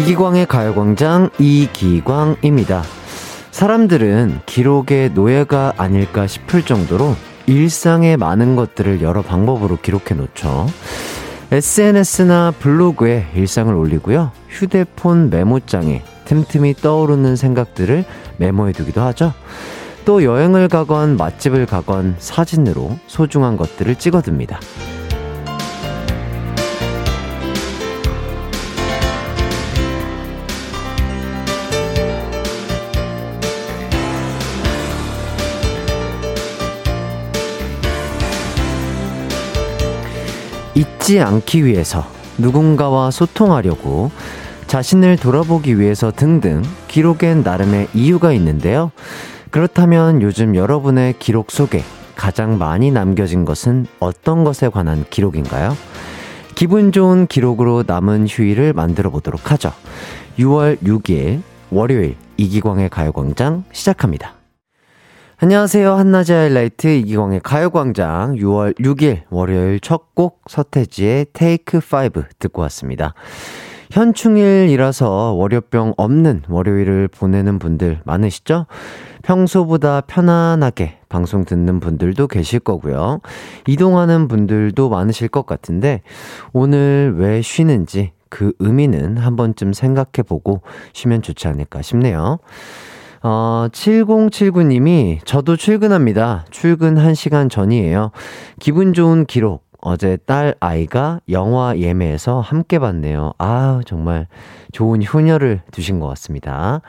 이기광의 가요광장 이기광입니다. 사람들은 기록의 노예가 아닐까 싶을 정도로 일상의 많은 것들을 여러 방법으로 기록해 놓죠. SNS나 블로그에 일상을 올리고요. 휴대폰 메모장에 틈틈이 떠오르는 생각들을 메모해 두기도 하죠. 또 여행을 가건 맛집을 가건 사진으로 소중한 것들을 찍어둡니다. 잊지 않기 위해서 누군가와 소통하려고 자신을 돌아보기 위해서 등등 기록엔 나름의 이유가 있는데요. 그렇다면 요즘 여러분의 기록 속에 가장 많이 남겨진 것은 어떤 것에 관한 기록인가요? 기분 좋은 기록으로 남은 휴일을 만들어 보도록 하죠. 6월 6일 월요일 이기광의 가요광장 시작합니다. 안녕하세요. 한낮의 하이라이트 이기광의 가요광장 6월 6일 월요일 첫 곡 서태지의 테이크 5 듣고 왔습니다. 현충일이라서 월요병 없는 월요일을 보내는 분들 많으시죠? 평소보다 편안하게 방송 듣는 분들도 계실 거고요. 이동하는 분들도 많으실 것 같은데 오늘 왜 쉬는지 그 의미는 한 번쯤 생각해 보고 쉬면 좋지 않을까 싶네요. 어, 7079님이 저도 출근합니다. 출근 1시간 전이에요. 기분 좋은 기록. 어제 딸 아이가 영화 예매해서 함께 봤네요. 아, 정말 좋은 효녀를 두신 것 같습니다.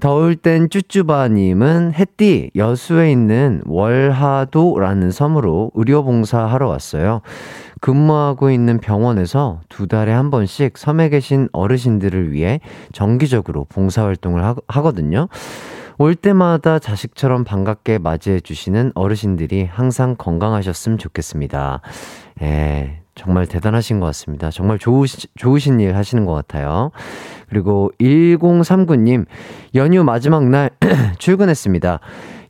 더울 땐 쭈쭈바님은 햇띠 여수에 있는 월하도라는 섬으로 의료봉사하러 왔어요. 근무하고 있는 병원에서 두 달에 한 번씩 섬에 계신 어르신들을 위해 정기적으로 봉사활동을 하, 하거든요. 올 때마다 자식처럼 반갑게 맞이해 주시는 어르신들이 항상 건강하셨으면 좋겠습니다. 예, 정말 대단하신 것 같습니다. 정말 좋으시, 좋으신 일 하시는 것 같아요. 그리고 1039님, 연휴 마지막 날 출근했습니다.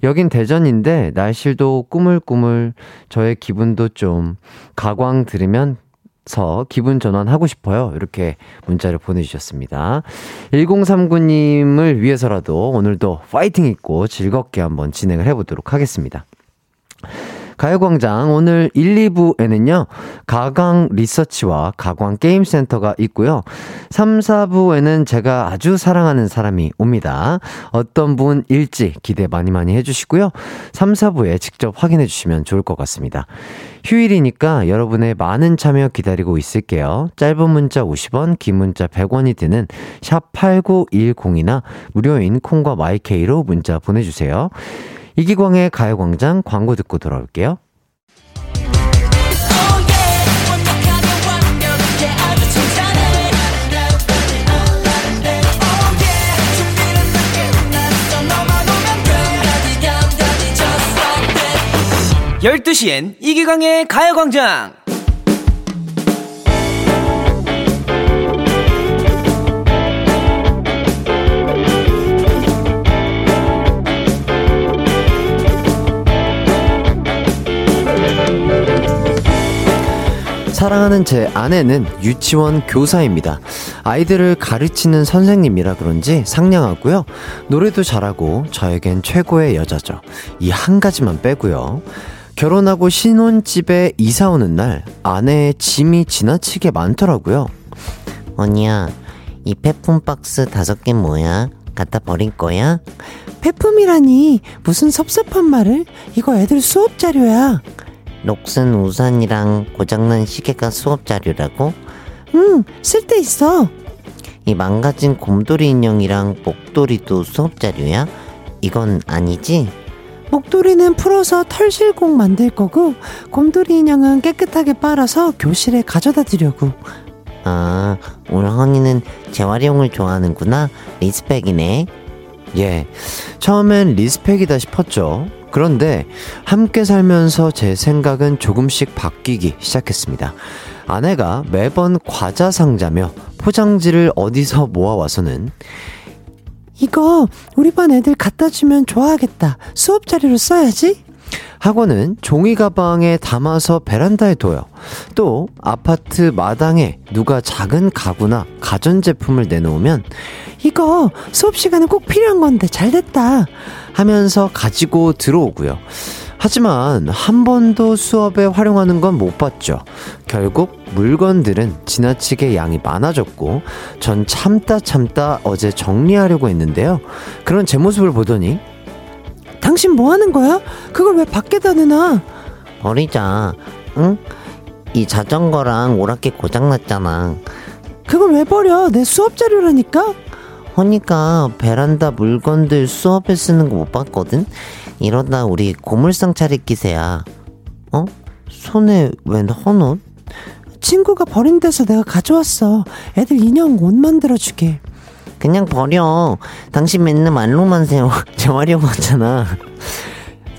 여긴 대전인데 날씨도 꾸물꾸물 저의 기분도 좀 가광 들으면 서 기분 전환하고 싶어요. 이렇게 문자를 보내주셨습니다. 1039님을 위해서라도 오늘도 파이팅 있고 즐겁게 한번 진행을 해보도록 하겠습니다. 가요광장 오늘 1, 2부에는요, 가강 리서치와 가광 게임센터가 있고요. 3, 4부에는 제가 아주 사랑하는 사람이 옵니다. 어떤 분 일지 기대 많이 많이 해주시고요. 3, 4부에 직접 확인해 주시면 좋을 것 같습니다. 휴일이니까 여러분의 많은 참여 기다리고 있을게요. 짧은 문자 50원, 긴 문자 100원이 드는 샵 8910이나 무료인 콩과 마이케이로 문자 보내주세요. 이기광의 가요광장 광고 듣고 돌아올게요. 열두 시엔 이기광의 가요광장 사랑하는 제 아내는 유치원 교사입니다. 아이들을 가르치는 선생님이라 그런지 상냥하고요. 노래도 잘하고 저에겐 최고의 여자죠. 이 한 가지만 빼고요. 결혼하고 신혼집에 이사 오는 날 아내의 짐이 지나치게 많더라고요. 언니야, 이 폐품 박스 다섯 개 뭐야? 갖다 버릴 거야? 폐품이라니 무슨 섭섭한 말을? 이거 애들 수업 자료야. 녹슨 우산이랑 고장난 시계가 수업 자료라고? 응, 쓸데 있어. 이 망가진 곰돌이 인형이랑 목도리도 수업 자료야? 이건 아니지? 목도리는 풀어서 털실공 만들 거고 곰돌이 인형은 깨끗하게 빨아서 교실에 가져다 드려고. 아, 오늘 허니는 재활용을 좋아하는구나. 리스펙이네. 예. 처음엔 리스펙이다 싶었죠. 그런데 함께 살면서 제 생각은 조금씩 바뀌기 시작했습니다. 아내가 매번 과자 상자며 포장지를 어디서 모아와서는 이거 우리 반 애들 갖다 주면 좋아하겠다. 수업 자료로 써야지. 학원은 종이 가방에 담아서 베란다에 둬요. 또 아파트 마당에 누가 작은 가구나 가전제품을 내놓으면 이거 수업 시간에 꼭 필요한 건데 잘 됐다. 하면서 가지고 들어오고요. 하지만 한 번도 수업에 활용하는 건 못 봤죠. 결국 물건들은 지나치게 양이 많아졌고 전 참다 참다 어제 정리하려고 했는데요. 그런 제 모습을 보더니 당신 뭐 하는 거야? 그걸 왜 밖에다 내놔? 버리자. 응? 이 자전거랑 오락기 고장났잖아. 그걸 왜 버려? 내 수업 자료라니까? 허니까 베란다 물건들 수업에 쓰는 거 못 봤거든? 이러다 우리 고물상 차릴 기세야. 어? 손에 웬 헌옷? 친구가 버린 데서 내가 가져왔어. 애들 인형 옷 만들어주게. 그냥 버려. 당신 맨날 말로만 세워. 재활용 하잖아.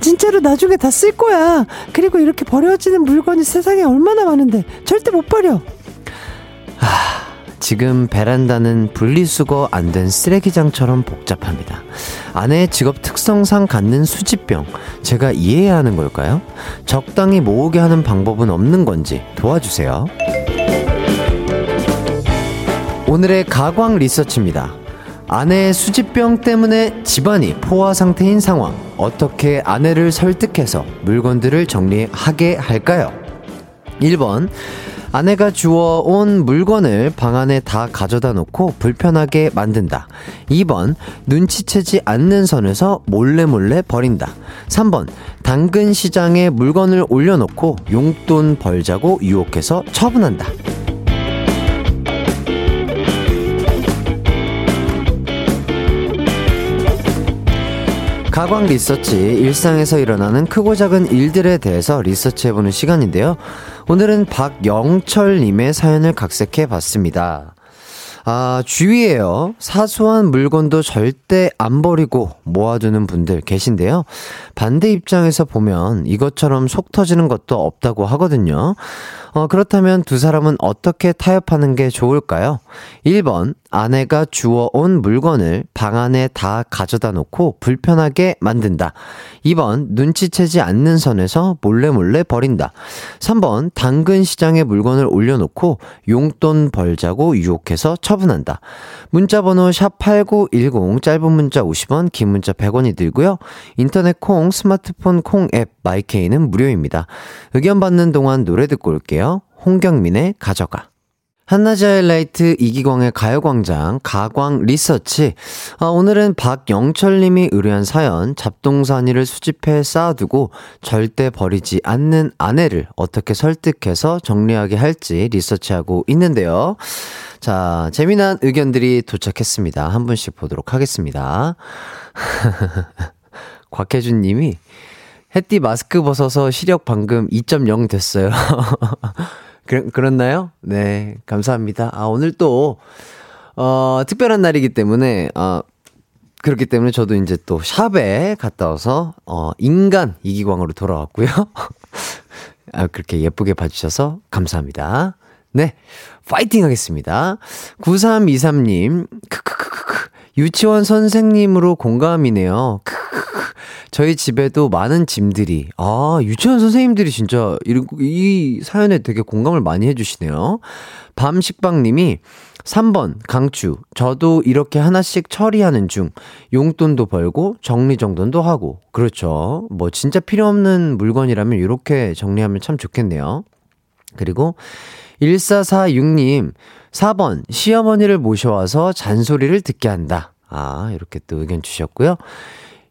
진짜로 나중에 다 쓸 거야. 그리고 이렇게 버려지는 물건이 세상에 얼마나 많은데 절대 못 버려. 지금 베란다는 분리수거 안 된 쓰레기장처럼 복잡합니다. 아내의 직업 특성상 갖는 수집병, 제가 이해해야 하는 걸까요? 적당히 모으게 하는 방법은 없는 건지 도와주세요. 오늘의 가광 리서치입니다. 아내의 수집병 때문에 집안이 포화 상태인 상황. 어떻게 아내를 설득해서 물건들을 정리하게 할까요? 1번. 아내가 주워온 물건을 방 안에 다 가져다 놓고 불편하게 만든다. 2번, 눈치채지 않는 선에서 몰래 몰래 버린다. 3번, 당근 시장에 물건을 올려놓고 용돈 벌자고 유혹해서 처분한다. 가광 리서치, 일상에서 일어나는 크고 작은 일들에 대해서 리서치해보는 시간인데요. 오늘은 박영철님의 사연을 각색해 봤습니다. 아, 주위에요. 사소한 물건도 절대 안 버리고 모아두는 분들 계신데요. 반대 입장에서 보면 이것처럼 속 터지는 것도 없다고 하거든요. 어, 그렇다면 두 사람은 어떻게 타협하는 게 좋을까요? 1번, 아내가 주워온 물건을 방 안에 다 가져다 놓고 불편하게 만든다. 2번, 눈치채지 않는 선에서 몰래 몰래 버린다. 3번, 당근 시장에 물건을 올려놓고 용돈 벌자고 유혹해서 처분한다. 문자번호 샵8910, 짧은 문자 50원, 긴 문자 100원이 들고요. 인터넷 콩, 스마트폰 콩 앱, 마이케이는 무료입니다. 의견 받는 동안 노래 듣고 올게요. 홍경민의 가져가. 한낮의 하이라이트 이기광의 가요광장 가광 리서치. 아, 오늘은 박영철님이 의뢰한 사연 잡동사니를 수집해 쌓아두고 절대 버리지 않는 아내를 어떻게 설득해서 정리하게 할지 리서치하고 있는데요. 자 재미난 의견들이 도착했습니다. 한 분씩 보도록 하겠습니다. 곽혜준 님이 햇띠 마스크 벗어서 시력 방금 2.0 됐어요 그, 그렇나요? 네, 감사합니다. 아, 오늘 또, 어, 특별한 날이기 때문에, 어, 그렇기 때문에 저도 이제 또 샵에 갔다 와서, 어, 인간 이기광으로 돌아왔고요. 아, 그렇게 예쁘게 봐주셔서 감사합니다. 네, 파이팅 하겠습니다. 9323님, 크크크크크. 유치원 선생님으로 공감이네요. 크크크. 저희 집에도 많은 짐들이, 아, 유치원 선생님들이 진짜 이, 이 사연에 되게 공감을 많이 해주시네요. 밤식빵님이 3번, 강추. 저도 이렇게 하나씩 처리하는 중. 용돈도 벌고, 정리정돈도 하고. 그렇죠. 뭐, 진짜 필요 없는 물건이라면 이렇게 정리하면 참 좋겠네요. 그리고 1446님, 4번, 시어머니를 모셔와서 잔소리를 듣게 한다. 아, 이렇게 또 의견 주셨고요.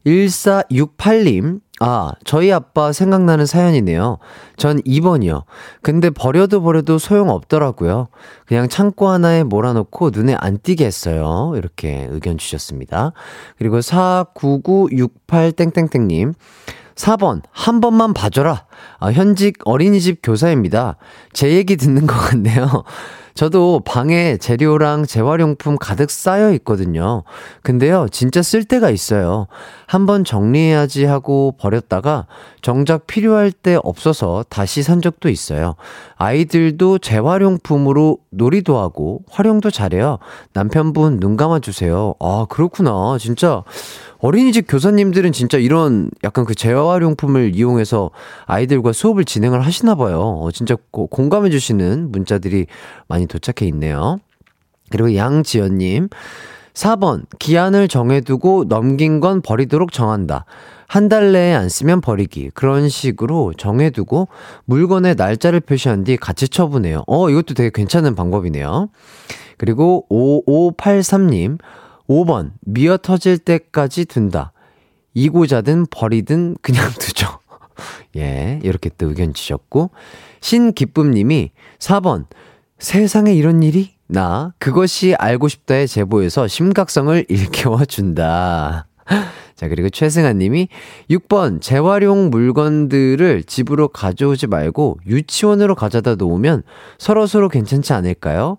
1468님, 아, 저희 아빠 생각나는 사연이네요. 전 2번이요. 근데 버려도 버려도 소용없더라고요. 그냥 창고 하나에 몰아놓고 눈에 안 띄게 했어요. 이렇게 의견 주셨습니다. 그리고 49968땡땡땡님, 4번, 한 번만 봐줘라. 아, 현직 어린이집 교사입니다. 제 얘기 듣는 것 같네요. 저도 방에 재료랑 재활용품 가득 쌓여 있거든요. 근데요, 진짜 쓸 때가 있어요. 한번 정리해야지 하고 버렸다가 정작 필요할 때 없어서 다시 산 적도 있어요. 아이들도 재활용품으로 놀이도 하고 활용도 잘해요. 남편분 눈 감아주세요. 아, 그렇구나. 진짜 어린이집 교사님들은 진짜 이런 약간 그 재활용품을 이용해서 아이들과 수업을 진행을 하시나 봐요. 어, 진짜 공감해 주시는 문자들이 많이 도착해 있네요. 그리고 양지연님, 4번, 기한을 정해두고 넘긴 건 버리도록 정한다. 한 달 내에 안 쓰면 버리기. 그런 식으로 정해두고 물건에 날짜를 표시한 뒤 같이 처분해요. 어, 이것도 되게 괜찮은 방법이네요. 그리고 5583님, 5번, 미어 터질 때까지 둔다. 이고자든 버리든 그냥 두죠. 예, 이렇게 또 의견 주셨고, 신기쁨님이 4번, 세상에 이런 일이? 나, 그것이 알고 싶다의 제보에서 심각성을 일깨워 준다. 자, 그리고 최승아 님이 6번, 재활용 물건들을 집으로 가져오지 말고 유치원으로 가져다 놓으면 서로서로 괜찮지 않을까요?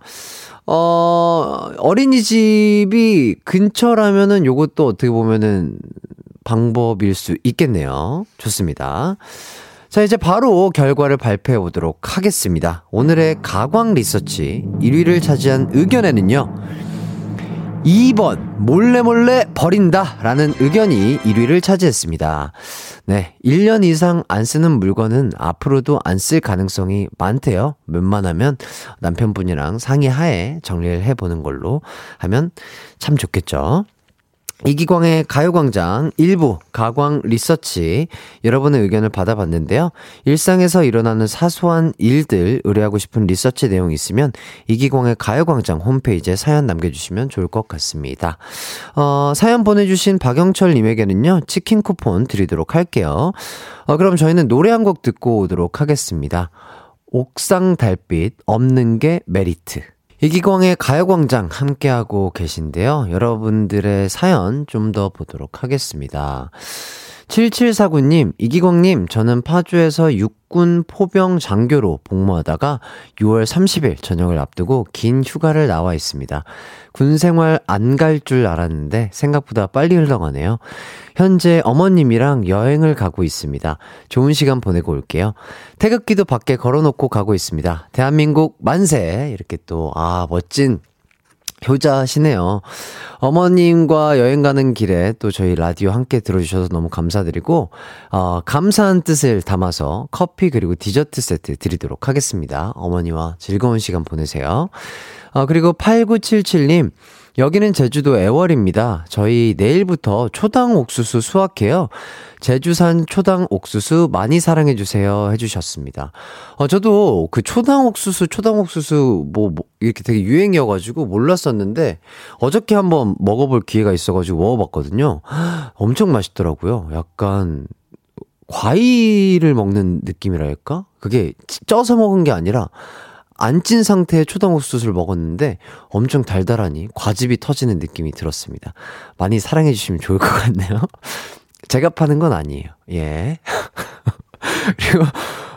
어, 어린이집이 근처라면은 요것도 어떻게 보면은 방법일 수 있겠네요. 좋습니다. 자, 이제 바로 결과를 발표해 보도록 하겠습니다. 오늘의 가광 리서치 1위를 차지한 의견에는요. 2번, 몰래 몰래 버린다 라는 의견이 1위를 차지했습니다. 네, 1년 이상 안 쓰는 물건은 앞으로도 안 쓸 가능성이 많대요. 웬만하면 남편분이랑 상의하에 정리를 해보는 걸로 하면 참 좋겠죠. 이기광의 가요광장 일부 가광 리서치 여러분의 의견을 받아봤는데요. 일상에서 일어나는 사소한 일들 의뢰하고 싶은 리서치 내용 있으면 이기광의 가요광장 홈페이지에 사연 남겨주시면 좋을 것 같습니다. 어, 사연 보내주신 박영철님에게는요 치킨 쿠폰 드리도록 할게요. 어, 그럼 저희는 노래 한 곡 듣고 오도록 하겠습니다. 옥상 달빛 없는 게 메리트. 이기광의 가요광장 함께하고 계신데요. 여러분들의 사연 좀 더 보도록 하겠습니다. 7749님, 이기광님, 저는 파주에서 육군 포병 장교로 복무하다가 6월 30일 저녁을 앞두고 긴 휴가를 나와 있습니다. 군 생활 안 갈 줄 알았는데 생각보다 빨리 흘러가네요. 현재 어머님이랑 여행을 가고 있습니다. 좋은 시간 보내고 올게요. 태극기도 밖에 걸어놓고 가고 있습니다. 대한민국 만세! 이렇게 또, 아, 멋진 효자시네요. 어머님과 여행 가는 길에 또 저희 라디오 함께 들어주셔서 너무 감사드리고, 어, 감사한 뜻을 담아서 커피 그리고 디저트 세트 드리도록 하겠습니다. 어머니와 즐거운 시간 보내세요. 어, 그리고 8977님, 여기는 제주도 애월입니다. 저희 내일부터 초당 옥수수 수확해요. 제주산 초당 옥수수 많이 사랑해주세요. 해주셨습니다. 어, 저도 그 초당 옥수수, 초당 옥수수 뭐, 뭐, 이렇게 되게 유행이어가지고 몰랐었는데 어저께 한번 먹어볼 기회가 있어가지고 먹어봤거든요. 엄청 맛있더라고요. 약간 과일을 먹는 느낌이랄까? 그게 쪄서 먹은 게 아니라 안 찐 상태의 초당옥수수를 먹었는데 엄청 달달하니 과즙이 터지는 느낌이 들었습니다. 많이 사랑해 주시면 좋을 것 같네요. 제가 파는 건 아니에요. 예. 그리고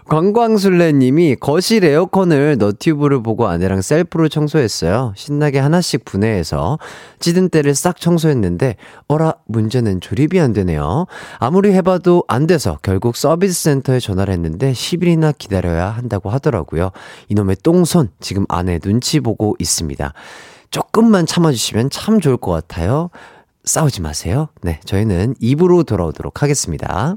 관광술래님이 거실 에어컨을 너튜브를 보고 아내랑 셀프로 청소했어요. 신나게 하나씩 분해해서 찌든 때를 싹 청소했는데 어라 문제는 조립이 안 되네요. 아무리 해봐도 안 돼서 결국 서비스 센터에 전화를 했는데 10일이나 기다려야 한다고 하더라고요. 이놈의 똥손 지금 아내 눈치 보고 있습니다. 조금만 참아주시면 참 좋을 것 같아요. 싸우지 마세요. 네, 저희는 입으로 돌아오도록 하겠습니다.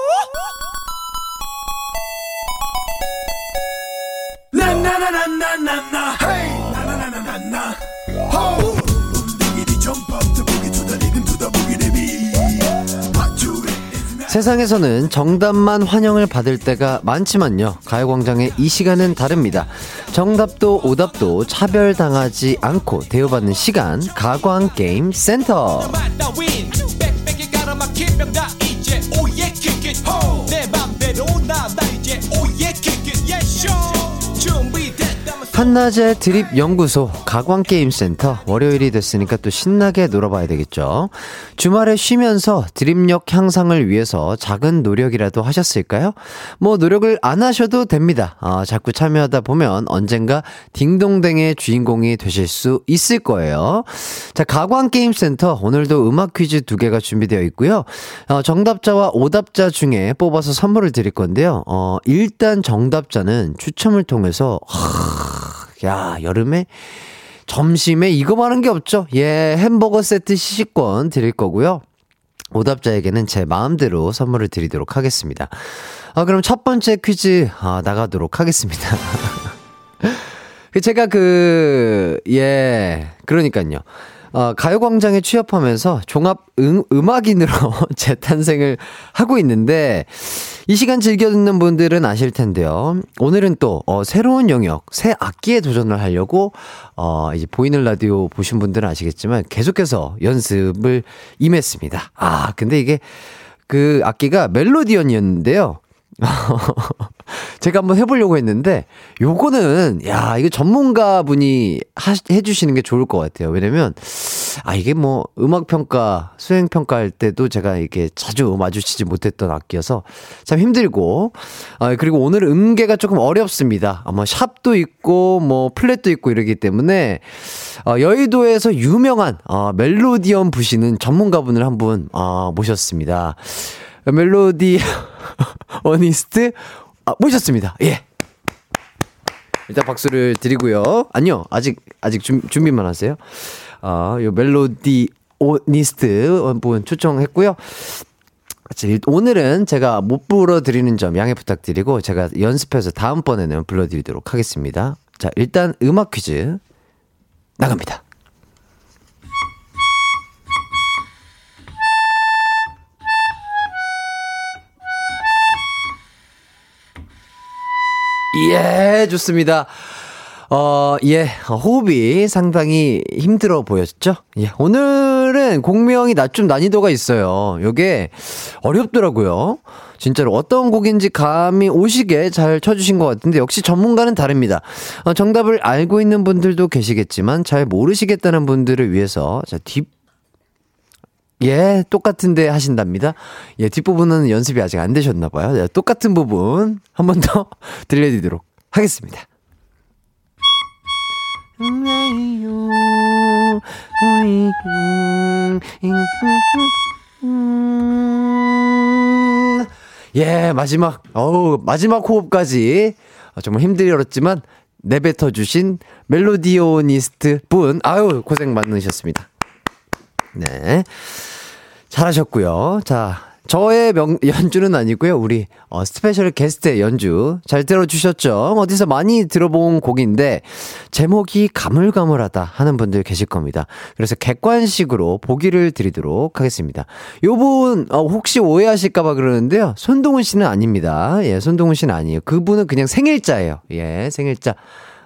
나나나나나나. 세상에서는 정답만 환영을 받을 때가 많지만요. 가요광장의 이 시간은 다릅니다. 정답도 오답도 차별당하지 않고 대우받는 시간, 가광게임 센터. 한낮의 드립 연구소 가광 게임 센터 월요일이 됐으니까 또 신나게 놀아봐야 되겠죠. 주말에 쉬면서 드립력 향상을 위해서 작은 노력이라도 하셨을까요? 뭐 노력을 안 하셔도 됩니다. 어, 자꾸 참여하다 보면 언젠가 딩동댕의 주인공이 되실 수 있을 거예요. 자 가광 게임 센터 오늘도 음악 퀴즈 두 개가 준비되어 있고요. 어, 정답자와 오답자 중에 뽑아서 선물을 드릴 건데요. 어, 일단 정답자는 추첨을 통해서 야, 여름에 점심에 이거 많은 게 없죠? 예, 햄버거 세트 시식권 드릴 거고요. 오답자에게는 제 마음대로 선물을 드리도록 하겠습니다. 아, 그럼 첫 번째 퀴즈, 아, 나가도록 하겠습니다. 제가 그, 예, 그러니까요. 어, 가요광장에 취업하면서 종합 음, 음악인으로 재탄생을 하고 있는데, 이 시간 즐겨 듣는 분들은 아실 텐데요. 오늘은 또, 어, 새로운 영역, 새 악기에 도전을 하려고, 어, 이제 보이는 라디오 보신 분들은 아시겠지만, 계속해서 연습을 임했습니다. 아, 근데 이게, 그 악기가 멜로디언이었는데요. 제가 한번 해보려고 했는데, 요거는, 야, 이거 전문가 분이 하, 해주시는 게 좋을 것 같아요. 왜냐면, 아, 이게 뭐, 음악 평가, 수행 평가할 때도 제가 이게 자주 마주치지 못했던 악기여서 참 힘들고, 아, 그리고 오늘 음계가 조금 어렵습니다. 아마 샵도 있고, 뭐, 플랫도 있고 이러기 때문에, 어, 여의도에서 유명한, 어, 멜로디언 부시는 전문가분을 한 분, 어, 모셨습니다. 멜로디 어니스트 아, 모셨습니다. 예. 일단 박수를 드리고요. 아니요, 아직 아직 준, 준비만 하세요. 아, 요 멜로디 오니스트 분 초청했고요. 오늘은 제가 못 불러드리는 점 양해 부탁드리고 제가 연습해서 다음번에는 불러드리도록 하겠습니다. 자, 일단 음악 퀴즈 나갑니다. 예, 좋습니다. 어, 예, 호흡이 상당히 힘들어 보였죠? 예, 오늘은 공명이 나, 좀 난이도가 있어요. 요게 어렵더라고요. 진짜로 어떤 곡인지 감이 오시게 잘 쳐주신 것 같은데 역시 전문가는 다릅니다. 어, 정답을 알고 있는 분들도 계시겠지만 잘 모르시겠다는 분들을 위해서 자, 뒷, 예, 똑같은데 하신답니다. 예, 뒷부분은 연습이 아직 안 되셨나봐요. 네, 똑같은 부분 한 번 더 들려드리도록 하겠습니다. 예, 마지막, 어우, 마지막 호흡까지 정말 힘들었지만 내뱉어 주신 melodionist 분, 아유, 고생 많으셨습니다. 네. 잘하셨고요. 자, 저의 명, 연주는 아니고요. 우리 어, special guest의 연주 잘 들어주셨죠? 어디서 많이 들어본 곡인데 제목이 가물가물하다 하는 분들 계실 겁니다. 그래서 객관식으로 보기를 드리도록 하겠습니다. 요분 어, 혹시 오해하실까봐 그러는데요. 손동훈 씨는 아닙니다. 예, 손동훈 씨는 아니에요. 그분은 그냥 생일자예요. 예, 생일자.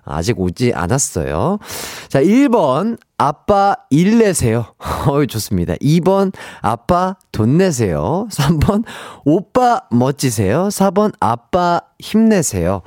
아직 오지 않았어요. 자, 1번, 아빠 일 내세요. 어이, 좋습니다. 2번, 아빠 돈 내세요. 3번, 오빠 멋지세요. 4번, 아빠 힘내세요.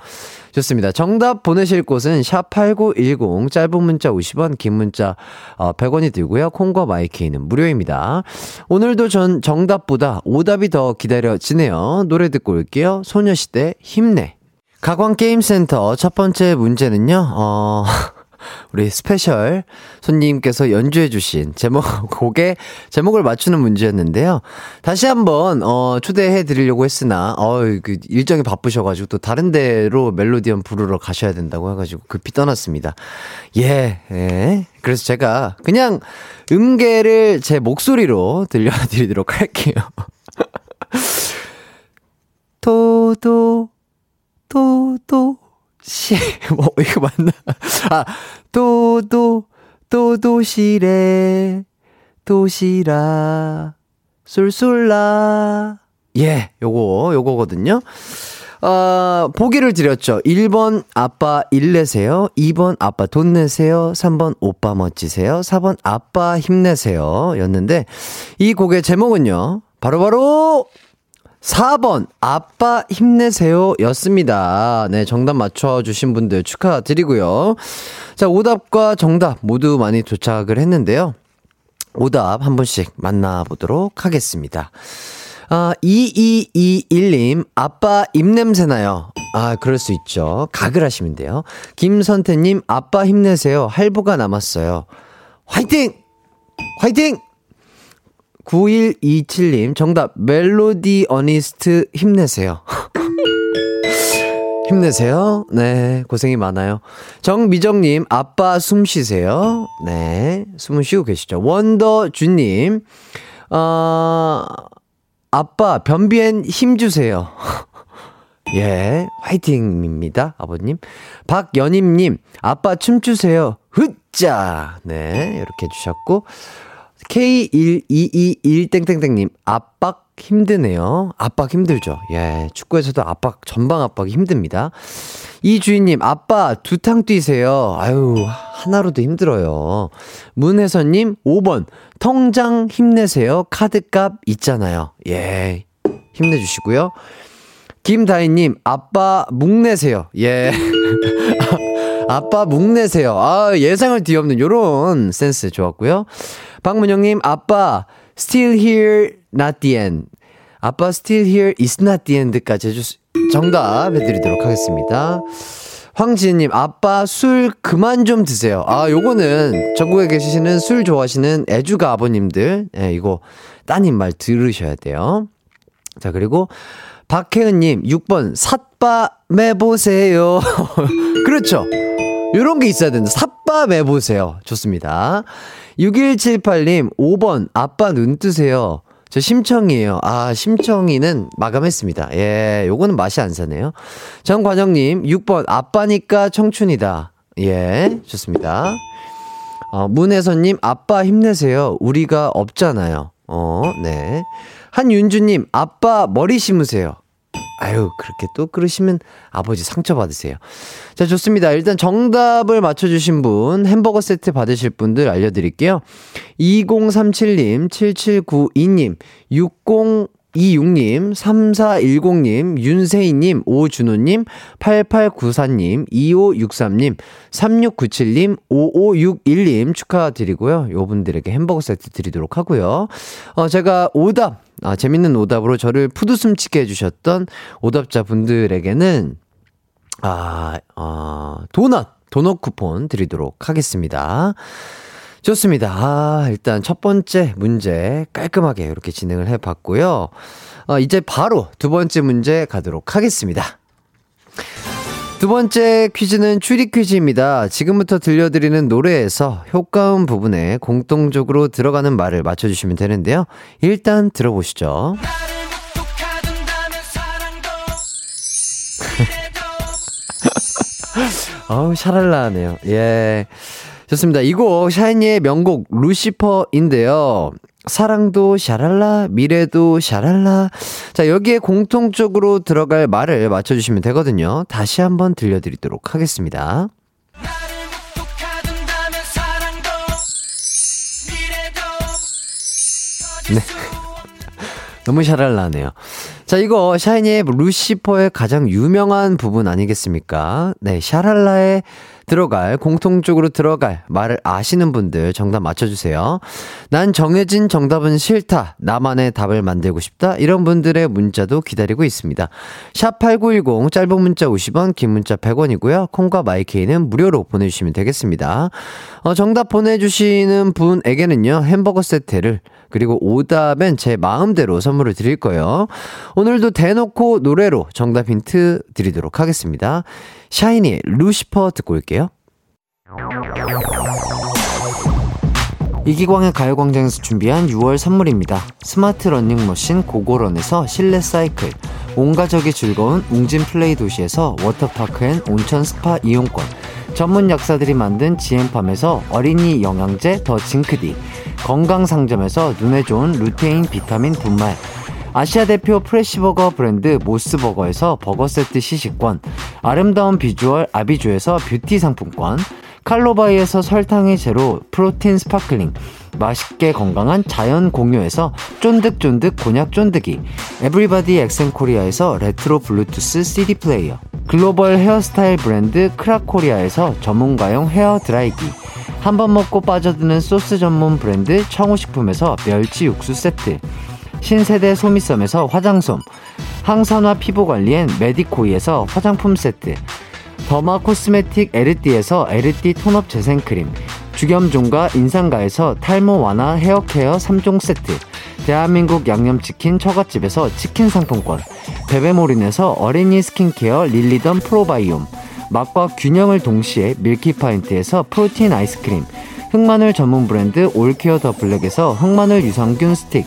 좋습니다. 정답 보내실 곳은 샵8910 짧은 문자 50원, 긴 문자 어, 100원이 들고요. 콩과 마이케이는 무료입니다. 오늘도 전 정답보다 오답이 더 기다려지네요. 노래 듣고 올게요. 소녀시대 힘내. 가광게임센터 첫 번째 문제는요, 어, 우리 special 손님께서 연주해주신 제목, 곡의 제목을 맞추는 문제였는데요. 다시 한번, 어, 초대해 드리려고 했으나, 어, 그 일정이 바쁘셔가지고 또 다른 데로 멜로디언 부르러 가셔야 된다고 해가지고 급히 떠났습니다. 예, 예. 그래서 제가 그냥 음계를 제 목소리로 들려드리도록 할게요. 도도, 도도 시, 뭐, 이거 맞나? 아, 도도, 도도시래, 도시라, 쏠쏠라. 예, 요거, 요거거든요. 어, 보기를 드렸죠. 1번 아빠 일 내세요. 2번 아빠 돈 내세요. 3번 오빠 멋지세요. 4번 아빠 힘내세요. 였는데, 이 곡의 제목은요. 바로바로 바로 4번, 아빠 힘내세요 였습니다. 네, 정답 맞춰주신 분들 축하드리고요. 자, 오답과 정답 모두 많이 도착을 했는데요. 오답 한 분씩 만나보도록 하겠습니다. 아, 2221님, 아빠 입냄새나요? 아, 그럴 수 있죠. 각을 하시면 돼요. 김선태님, 아빠 힘내세요. 할부가 남았어요. 화이팅! 화이팅! 9127님, 정답, 멜로디 어니스트 힘내세요. 힘내세요. 네, 고생이 많아요. 정미정님, 아빠 숨 쉬세요. 네, 숨을 쉬고 계시죠. 원더주님, 어, 아빠 변비엔 힘 주세요. 예, 화이팅입니다, 아버님. 박연임님, 아빠 춤추세요. 흑자! 네, 이렇게 해주셨고, K1221땡땡땡님, 압박 힘드네요. 압박 힘들죠. 예, 축구에서도 압박, 전방 압박이 힘듭니다. 이 주인님, 아빠 두 탕 뛰세요. 아유, 하나로도 힘들어요. 문혜선님, 5번, 통장 힘내세요. 카드값 있잖아요. 예, 힘내주시고요. 김다희님, 아빠 묵내세요. 예. 아빠 묵내세요. 아, 예상을 뒤엎는 요런 센스 좋았고요. 박문영님, 아빠, still here, not the end. 아빠, still here is not the end까지 해주, 정답 해드리도록 하겠습니다. 황지은님, 아빠 술 그만 좀 드세요. 아, 요거는 전국에 계시는 술 좋아하시는 애주가 아버님들, 예, 이거 따님 말 들으셔야 돼요. 자, 그리고 박혜은님, 6번, 삿바 매보세요. 그렇죠. 요런 게 있어야 된다. 삿바 매보세요. 좋습니다. 6178님, 5번, 아빠 눈 뜨세요. 저 심청이에요. 아, 심청이는 마감했습니다. 예, 요거는 맛이 안 사네요. 정관영님, 6번, 아빠니까 청춘이다. 예, 좋습니다. 어, 문혜선님, 아빠 힘내세요. 우리가 없잖아요. 어, 네. 한윤주님, 아빠 머리 심으세요. 아유, 그렇게 또 그러시면 아버지 상처받으세요. 자, 좋습니다. 일단 정답을 맞춰주신 분, 햄버거 세트 받으실 분들 알려드릴게요. 2037님, 7792님, 6026님, 3410님, 윤세희님, 오준호님, 8894님, 2563님, 3697님, 5561님 축하드리고요. 요 분들에게 햄버거 세트 드리도록 하고요. 어, 제가 오답, 아, 재밌는 오답으로 저를 푸드숨치게 해주셨던 오답자 분들에게는, 아, 어, 도넛, 도넛 쿠폰 드리도록 하겠습니다. 좋습니다. 아, 일단 첫 번째 문제 깔끔하게 이렇게 진행을 해 봤고요. 어, 이제 바로 두 번째 문제 가도록 하겠습니다. 두 번째 퀴즈는 추리 퀴즈입니다. 지금부터 들려드리는 노래에서 효과음 부분에 공통적으로 들어가는 말을 맞춰주시면 되는데요. 일단 들어보시죠. 어우, 샤랄라 하네요. 예. 좋습니다. 이 곡 샤이니의 명곡 루시퍼인데요. 사랑도 샤랄라, 미래도 샤랄라. 자, 여기에 공통적으로 들어갈 말을 맞춰주시면 되거든요. 다시 한번 들려드리도록 하겠습니다. 네. 너무 샤랄라네요. 자, 이거 샤이니의 루시퍼의 가장 유명한 부분 아니겠습니까? 네, 샤랄라의 들어갈, 공통적으로 들어갈 말을 아시는 분들 정답 맞춰주세요. 난 정해진 정답은 싫다. 나만의 답을 만들고 싶다. 이런 분들의 문자도 기다리고 있습니다. 샵8910 짧은 문자 50원, 긴 문자 100원이고요. 콩과 마이케이는 무료로 보내주시면 되겠습니다. 어, 정답 보내주시는 분에게는요, 햄버거 세트를 그리고 오답은 제 마음대로 선물을 드릴 거예요. 오늘도 대놓고 노래로 정답 힌트 드리도록 하겠습니다. 샤이니의 루시퍼 듣고 올게요. 이기광의 가요광장에서 준비한 6월 선물입니다. 스마트 러닝머신 고고런에서 실내 사이클, 온 가족이 즐거운 웅진 플레이 도시에서 워터파크 and 온천 스파 이용권, 전문 약사들이 만든 지엠팜에서 어린이 영양제 더 징크디, 건강상점에서 눈에 좋은 루테인 비타민 분말, 아시아 대표 fresh burger 브랜드 모스버거에서 버거 세트 시식권, 아름다운 비주얼 아비주에서 뷰티 상품권, 칼로바이에서 설탕이 제로 프로틴 sparkling, 맛있게 건강한 자연 공유에서 쫀득쫀득 곤약 쫀득이 에브리바디 엑센코리아에서 레트로 블루투스 CD 플레이어 글로벌 헤어스타일 브랜드 크라코리아에서 전문가용 헤어 드라이기 한 번 먹고 빠져드는 소스 전문 브랜드 청우식품에서 멸치 육수 세트 신세대 소미섬에서 화장솜 항산화 피부관리엔 메디코이에서 화장품 세트 derma cosmetic 에르띠에서 에르띠 tone up 재생크림 주겸종과 인상가에서 탈모 완화 헤어케어 3종 세트 대한민국 양념치킨 처갓집에서 치킨 상품권 베베모린에서 어린이 스킨케어 릴리던 프로바이옴 맛과 균형을 동시에 밀키파인트에서 프로틴 아이스크림 흑마늘 전문 브랜드 올케어 더 블랙에서 흑마늘 유산균 스틱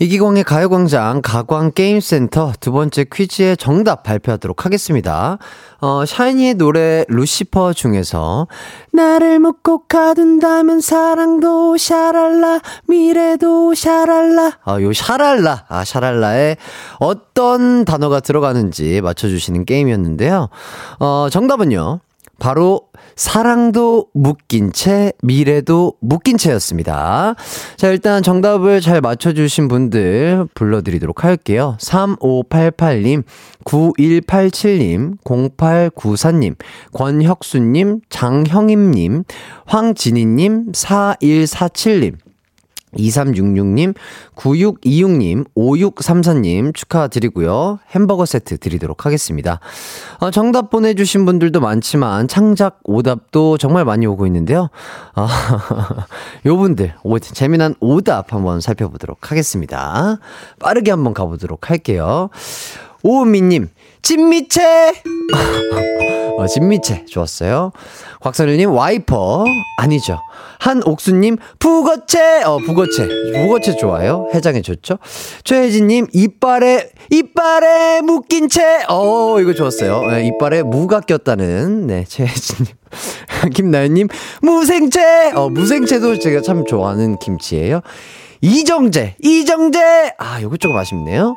이기광의 가요광장 가광게임센터 두 번째 퀴즈의 정답 발표하도록 하겠습니다. 어, 샤이니의 노래 루시퍼 중에서 나를 묻고 가둔다면 사랑도 샤랄라 미래도 샤랄라 아, 요 샤랄라, 아, 샤랄라에 어떤 단어가 들어가는지 맞춰주시는 게임이었는데요. 어, 정답은요. 바로 사랑도 묶인 채 미래도 묶인 채였습니다. 자, 일단 정답을 잘 맞춰주신 분들 불러드리도록 할게요. 3588님, 9187님, 0894님, 권혁수님, 장형임님, 황진희님, 4147님, 2366님, 9626님, 5634님 축하드리고요. 햄버거 세트 드리도록 하겠습니다. 어, 정답 보내주신 분들도 많지만 창작 오답도 정말 많이 오고 있는데요. 아, 요 분들, 오, 재미난 오답 한번 살펴보도록 하겠습니다. 빠르게 한번 가보도록 할게요. 오은미님, 찐미채! 어, 찐미채. 좋았어요. 곽선일님, 와이퍼. 아니죠. 한옥수님, 북어채. 어, 북어채. 북어채 좋아요. 해장에 좋죠. 최혜진님, 이빨에, 이빨에 묶인 채. 어, 이거 좋았어요. 네, 이빨에 무가 꼈다는, 네, 최혜진님. 김나연님, 무생채. 어, 무생채도 제가 참 좋아하는 김치예요. 이정재, 이정재. 아, 요거 조금 아쉽네요.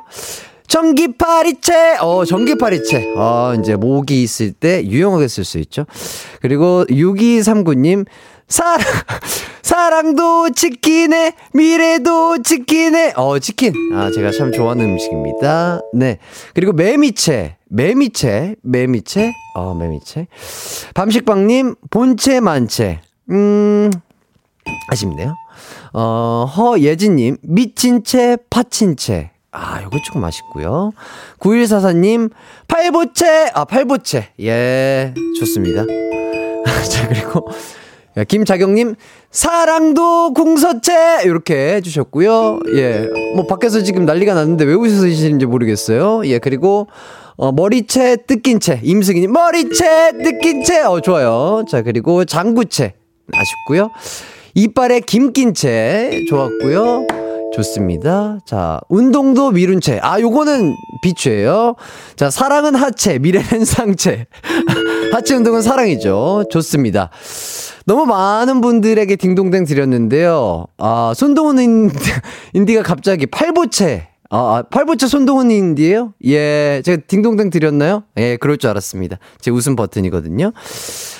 전기파리채, 어, 전기파리채. 어, 이제 모기 있을 때 유용하게 쓸 수 있죠. 그리고 6239님, 사랑, 사랑도 치킨에, 미래도 치킨에, 어, 치킨. 아, 제가 참 좋아하는 음식입니다. 네. 그리고 매미채, 매미채, 매미채, 어, 매미채. 밤식빵님, 본채 만채. 음, 아쉽네요. 어, 허예진님, 미친 채, 파친 채. 아, 요거 조금 아쉽고요. 9144님, 팔보채! 아, 팔보채. 예, 좋습니다. 자, 그리고, 야, 김자경님, 사랑도 궁서채! 이렇게 해주셨고요. 예, 뭐, 밖에서 지금 난리가 났는데 왜 웃으시는지 모르겠어요. 예, 그리고, 어, 머리채, 뜯긴 채. 임승희님, 머리채, 뜯긴 채! 어, 좋아요. 자, 그리고 장구채. 아쉽고요. 이빨에 김낀 채. 좋았고요. 좋습니다. 자, 운동도 미룬 채. 아, 요거는 비추예요. 자, 사랑은 하체, 미래는 상체. 하체 운동은 사랑이죠. 좋습니다. 너무 많은 분들에게 딩동댕 드렸는데요. 아, 손동훈 인디, 인디가 갑자기 팔보채. 아, 아, 팔보채 손동훈 인디예요 예, 제가 딩동댕 드렸나요? 예, 그럴 줄 알았습니다. 제 웃음 버튼이거든요.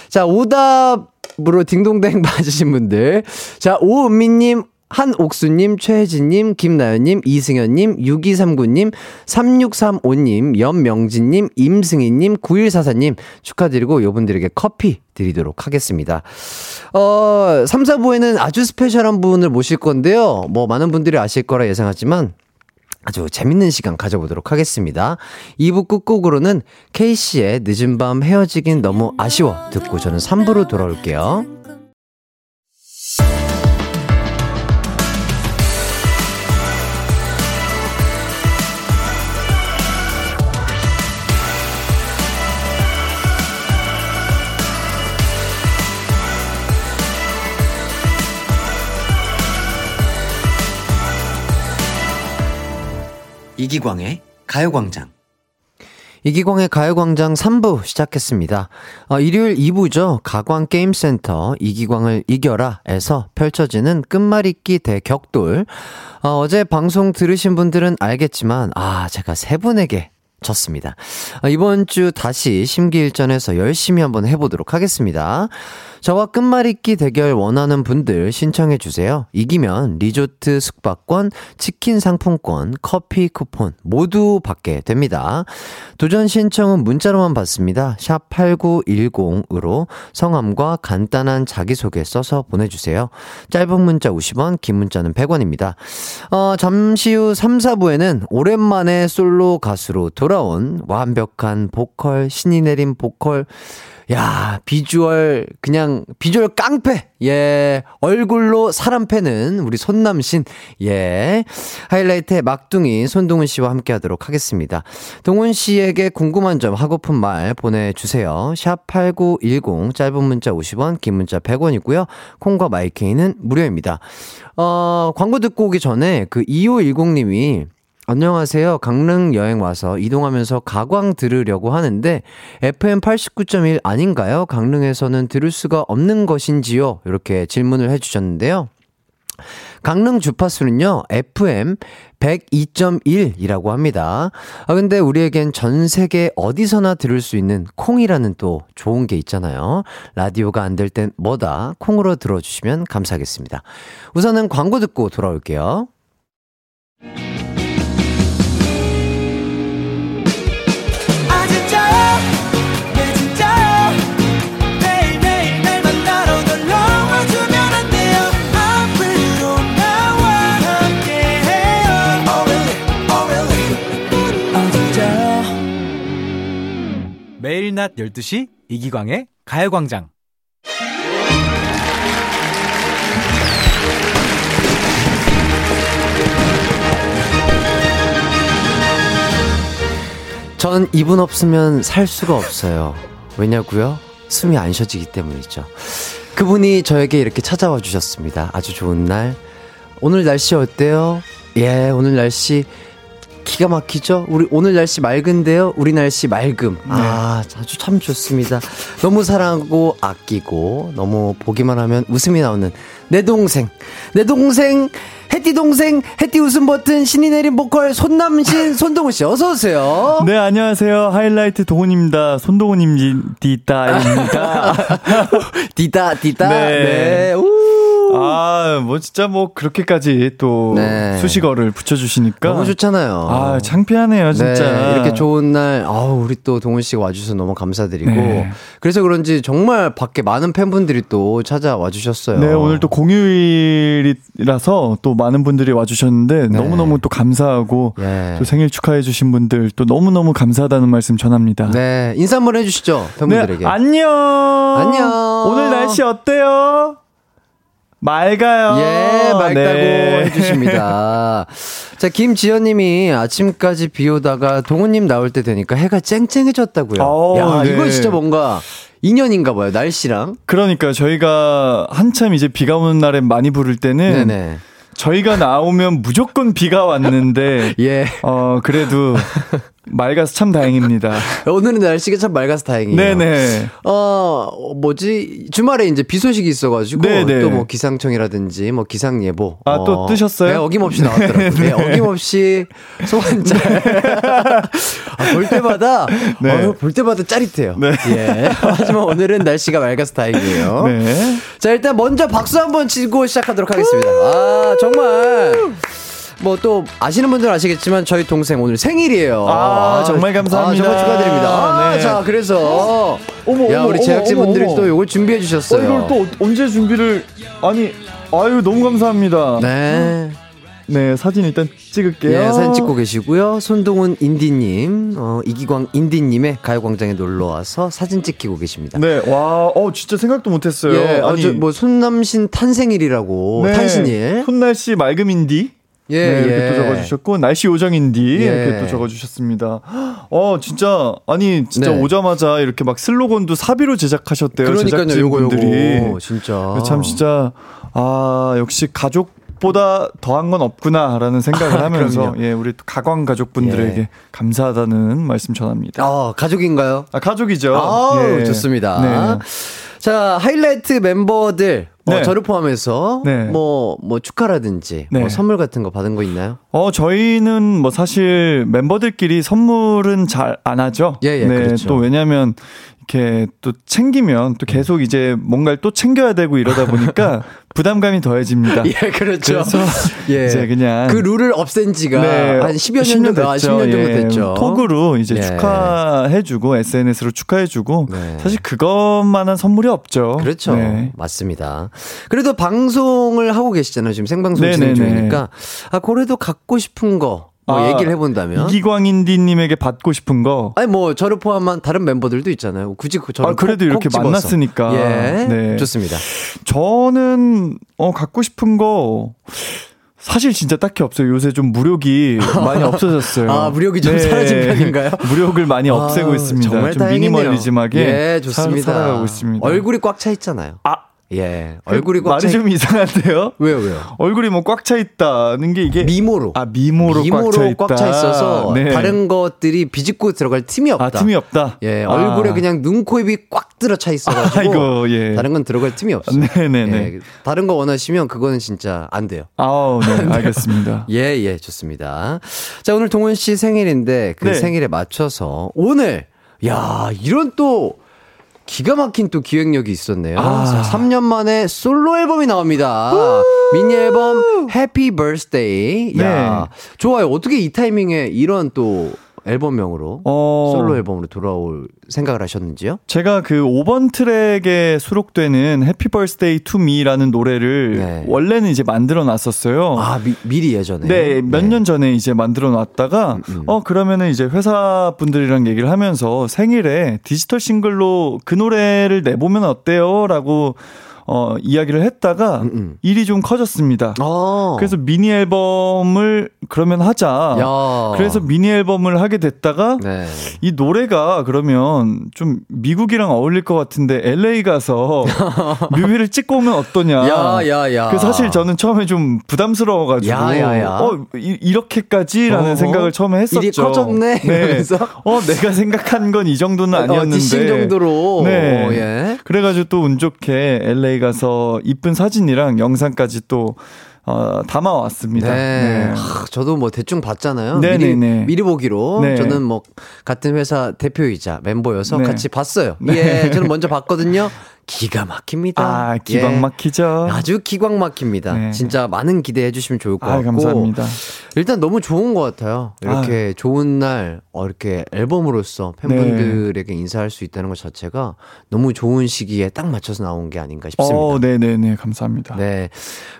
자, 오답으로 딩동댕 맞으신 분들. 자, 오은미님, 한옥수님, 최혜진님, 김나연님, 이승현님, 6239님, 3635님, 연명진님, 임승희님, 9144님 축하드리고 요분들에게 커피 드리도록 하겠습니다. 어, 3, 4부에는 아주 스페셜한 분을 모실 건데요. 뭐 많은 분들이 아실 거라 예상하지만 아주 재밌는 시간 가져보도록 하겠습니다. 2부 끝곡으로는 케이씨의 늦은 밤 헤어지긴 너무 아쉬워 듣고 저는 3부로 돌아올게요. 이기광의 가요광장. 이기광의 가요광장 3부 시작했습니다. 어, 일요일 2부죠. 가광게임센터 이기광을 이겨라에서 펼쳐지는 끝말잇기 대격돌. 어, 어제 방송 들으신 분들은 알겠지만, 아, 제가 세 분에게 졌습니다. 어, 이번 주 다시 심기일전에서 열심히 한번 해보도록 하겠습니다. 저와 끝말잇기 대결 원하는 분들 신청해 주세요. 이기면 리조트 숙박권, 치킨 상품권, 커피 쿠폰 모두 받게 됩니다. 도전 신청은 문자로만 받습니다. 샵 8910으로 성함과 간단한 자기소개 써서 보내주세요. 짧은 문자 50원, 긴 문자는 100원입니다. 어, 잠시 후 3, 4부에는 오랜만에 솔로 가수로 돌아온 완벽한 보컬, 신이 내린 보컬, 야, 비주얼, 그냥, 비주얼 깡패! 예, 얼굴로 사람 패는 우리 손남신. 예. 하이라이트의 막둥이 손동훈 씨와 함께 하도록 하겠습니다. 동훈 씨에게 궁금한 점, 하고픈 말 보내주세요. 샵8910, 짧은 문자 50원, 긴 문자 100원이고요. 콩과 마이케이는 무료입니다. 어, 광고 듣고 오기 전에 그 2510님이 안녕하세요. 강릉 여행 와서 이동하면서 가광 들으려고 하는데 FM 89.1 아닌가요? 강릉에서는 들을 수가 없는 것인지요? 이렇게 질문을 해 주셨는데요. 강릉 주파수는요, FM 102.1이라고 합니다. 아, 근데 우리에겐 전 세계 어디서나 들을 수 있는 콩이라는 또 좋은 게 있잖아요. 라디오가 안 될 땐 뭐다? 콩으로 들어주시면 감사하겠습니다. 우선은 광고 듣고 돌아올게요. 매일 낮 12시 이기광의 가요광장. 전 이분 없으면 살 수가 없어요. 왜냐고요? 숨이 안 쉬어지기 때문이죠. 그분이 저에게 이렇게 찾아와 주셨습니다. 아주 좋은 날. 오늘 날씨 어때요? 예, 오늘 날씨 기가 막히죠? 우리 오늘 날씨 맑은데요? 우리 날씨 맑음. 아, 아주 참 좋습니다. 너무 사랑하고 아끼고 너무 보기만 하면 웃음이 나오는 내 동생. 내 동생 해띠 동생 해띠 웃음 버튼 신이 내린 보컬 손남신 손동훈 씨 어서 오세요. 네, 안녕하세요. 하이라이트 동훈입니다. 손동훈입니다. 디다 디다. 네. 네. 우. 아, 뭐 진짜 뭐 그렇게까지 또 네. 수식어를 붙여주시니까. 너무 좋잖아요. 아, 창피하네요, 진짜. 네, 이렇게 좋은 날, 아우, 우리 또 동훈 씨가 와주셔서 너무 감사드리고. 네. 그래서 그런지 정말 밖에 많은 팬분들이 또 찾아와 주셨어요. 네, 오늘 또 공휴일이라서 또 많은 분들이 와주셨는데 네. 너무 너무 또 감사하고 예. 또 생일 축하해주신 분들 또 너무 너무 감사하다는 말씀 전합니다. 네, 인사 한번 해주시죠, 팬분들에게. 네, 안녕. 안녕. 오늘 날씨 어때요? 맑아요. 예, 맑다고 네. 해주십니다. 자, 김지연님이 아침까지 비 오다가 동훈님 나올 때 되니까 해가 쨍쨍해졌다고요. 어, 야, 네. 이건 진짜 뭔가 인연인가 봐요, 날씨랑. 그러니까 저희가 한참 이제 비가 오는 날에 많이 부를 때는 네네. 저희가 나오면 무조건 비가 왔는데 예. 어 그래도 맑아서 참 다행입니다. 오늘은 날씨가 참 맑아서 다행이에요. 네네. 어, 뭐지? 주말에 이제 비 소식이 있어가지고. 또 뭐 기상청이라든지 뭐 기상 예보. 아, 또 뜨셨어요? 네, 어김없이 나왔더라고요. 네, 어김없이 소환짤. 아, 볼 때마다, 네. 어, 볼 때마다 짜릿해요. 네. 예. 하지만 오늘은 날씨가 맑아서 다행이에요. 네. 자, 일단 먼저 박수 한번 치고 시작하도록 하겠습니다. 아, 정말. 뭐 또 아시는 분들은 아시겠지만 저희 동생 오늘 생일이에요. 아, 정말 감사합니다. 아, 정말 축하드립니다. 아, 네. 자, 그래서 어머, 야, 어머, 우리 어머, 제작진 분들이 어머, 또. 요걸 준비해 주셨어요. 어, 이걸 또 언제 준비를 아니 아유 너무 감사합니다. 네. 네, 사진 일단 찍을게요. 예, 사진 찍고 계시고요. 손동훈 인디님, 어, 이기광 인디님의 가요광장에 놀러 와서 사진 찍히고 계십니다. 네, 와, 어 진짜 생각도 못했어요. 예, 아주 뭐 손남신 탄생일이라고 네, 탄신일. 손날씨 맑음 인디. 예, 네, 이렇게 예. 또 적어주셨고 날씨 요정인디 예. 이렇게 또 적어주셨습니다. 어 진짜 아니 진짜 네. 오자마자 이렇게 막 슬로건도 사비로 제작하셨대요 그러니까요, 제작진분들이. 요거 진짜. 참 진짜 아 역시 가족 이것보다 더한 건 없구나라는 생각을 하면서 그럼요. 예, 우리 또 가광 가족분들에게 예. 감사하다는 말씀 전합니다. 아, 가족인가요? 아, 가족이죠. 아우, 예. 좋습니다. 네. 자, 하이라이트 멤버들, 어, 네. 저를 포함해서, 네. 뭐, 뭐, 축하라든지, 네. 뭐, 선물 같은 거 받은 거 있나요? 어, 저희는 뭐 사실 멤버들끼리 선물은 잘 안 하죠. 예, 예, 네, 그렇죠. 또 왜냐면 이렇게 또 챙기면 또 계속 이제 뭔가를 또 챙겨야 되고 이러다 보니까 부담감이 더해집니다. 예, 그렇죠. 그래서 예. 이제 그냥 그 룰을 없앤 지가 네, 한 10여 년 정도, 아, 10년 정도 예, 됐죠. 톡으로 이제 예. 축하해 주고 SNS로 축하해 주고 네. 사실 그것만한 선물이 없죠. 그렇죠. 네. 맞습니다. 그래도 방송을 하고 계시잖아요. 지금 생방송 진행 네네네. 중이니까. 아, 그래도 갖고 싶은 거, 뭐 아, 얘기를 해본다면. 이기광인디님에게 받고 싶은 거. 아니 뭐 저를 포함한 다른 멤버들도 있잖아요. 굳이 그 저를 아, 그래도 콕- 이렇게 콕. 만났으니까. 예, 네. 좋습니다. 저는 어 갖고 싶은 거 사실 진짜 딱히 없어요. 요새 좀 무력이 많이 없어졌어요. 네. 아, 무력이 좀 사라진 편인가요? 무력을 많이 없애고 아, 있습니다. 정말 좀 다행이네요. 미니멀리즘하게 예, 좋습니다. 살, 아가고 있습니다. 얼굴이 꽉 차 있잖아요. 아, 예, 얼굴이 꽉 차. 말이 좀 이상한데요? 왜요, 왜요? 얼굴이 뭐 꽉 차 있다는 게 이게 미모로. 아 미모로, 미모로 꽉꽉차 있어서 네. 다른 것들이 비집고 들어갈 틈이 없다. 아 틈이 없다. 예, 아. 얼굴에 그냥 눈, 코, 입이 꽉 들어 차 있어 가지고 아이고, 예. 다른 건 들어갈 틈이 없어요. 네 네네. 예, 다른 거 원하시면 그거는 진짜 안 돼요. 아우 네 알겠습니다. 예, 예, 좋습니다. 자, 오늘 동훈 씨 생일인데 그 네. 생일에 맞춰서 오늘 야, 이런 또 기가 막힌 또 기획력이 있었네요. 아. 자, 3년 만에 솔로 앨범이 나옵니다. 미니 앨범 Happy Birthday. 야, 좋아요. 어떻게 이 타이밍에 이런 또 앨범명으로 어. 솔로 앨범으로 돌아올 생각을 하셨는지요? 제가 그 5번 트랙에 수록되는 Happy Birthday to Me라는 노래를 네. 원래는 이제 만들어 놨었어요. 아, 미, 미리 예전에. 네, 몇년 전에 이제 만들어 놨다가, 음. 어, 그러면은 이제 회사 분들이랑 얘기를 하면서 생일에 디지털 싱글로 그 노래를 내보면 어때요? 라고, 어, 이야기를 했다가 음, 음. 일이 좀 커졌습니다. 아. 그래서 미니 앨범을 그러면 하자. 야. 그래서 미니 앨범을 하게 됐다가 네. 이 노래가 그러면 좀 미국이랑 어울릴 것 같은데 LA 가서 뮤비를 찍고 오면 어떠냐. 야, 야, 야. 그 사실 저는 처음에 좀 부담스러워가지고 야, 야, 야. 어 이, 렇게까지라는 어허. 생각을 처음에 했었죠. 일이 커졌네, 이러면서. 어 내가 생각한 건 이 정도는 아니었는데. 어, 정도로. 네. 어, 예. 그래가지고 또 운 좋게 LA 가서 이쁜 사진이랑 영상까지 또 어, 담아왔습니다. 네. 하, 저도 뭐 대충 봤잖아요. 네, 미리, 네, 네. 미리 보기로. 네. 저는 뭐 같은 회사 대표이자 멤버여서 네. 같이 봤어요. 예, 저는 먼저 봤거든요. 기가 막힙니다. 아 기방 예. 막히죠. 아주 기광 막힙니다. 네. 진짜 많은 기대해 주시면 좋을 것 아, 같고. 감사합니다. 일단 너무 좋은 것 같아요. 이렇게 좋은 날, 어, 이렇게 앨범으로서 팬분들에게 인사할 수 있다는 것 자체가 너무 좋은 시기에 딱 맞춰서 나온 게 아닌가 싶습니다. 어, 네 네 네 감사합니다. 네.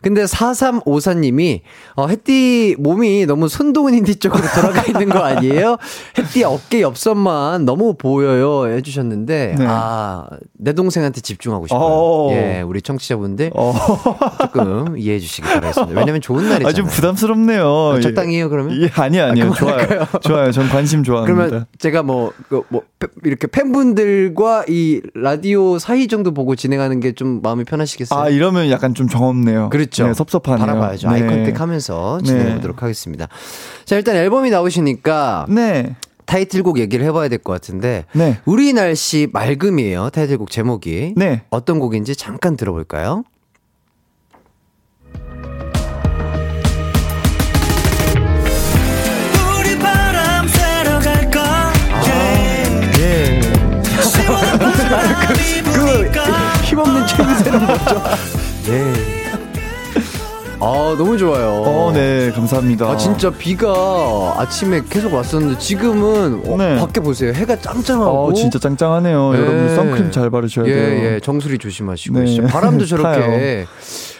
근데 4354 님이, 어, 햇띠 몸이 너무 손동훈 인디 쪽으로 돌아가 있는 거 아니에요? 햇띠 어깨 옆선만 너무 보여요. 해 주셨는데, 네. 아, 내 동생한테 집 중하고 싶어요. 어. 예, 우리 청취자분들 어. 조금 이해해 주시기 바라겠습니다. 왜냐면 좋은 날이잖아요. 아, 좀 부담스럽네요. 적당히 해요, 그러면? 예, 아니, 아니요. 아, 좋아요. 좋아요. 전 관심 좋아합니다. 그러면 제가 뭐, 그, 뭐, 팬- 이렇게 팬분들과 이 라디오 사이 정도 보고 진행하는 게 좀 마음이 편하시겠어요? 아, 이러면 약간 좀 정없네요. 그렇죠. 네, 섭섭하네요. 바라봐야죠. 네. 아이 컨택 하면서 네. 진행해 보도록 하겠습니다. 자, 일단 앨범이 나오시니까 네. 타이틀곡 얘기를 해봐야 될 것 같은데. 네. 우리 날씨 맑음이에요. 타이틀곡 제목이. 네. 어떤 곡인지 잠깐 들어볼까요? 우리 바람 쐬러 갈까 예. 그 힘없는 최민세는 뭐죠? 네. 아, 너무 좋아요. 어, 네. 감사합니다. 아, 진짜 비가 아침에 계속 왔었는데 지금은 어, 네. 밖에 보세요. 해가 짱짱하고. 어, 진짜 짱짱하네요. 네. 여러분 선크림 잘 바르셔야 예, 돼요. 예, 정수리 조심하시고. 네. 진짜 바람도 저렇게.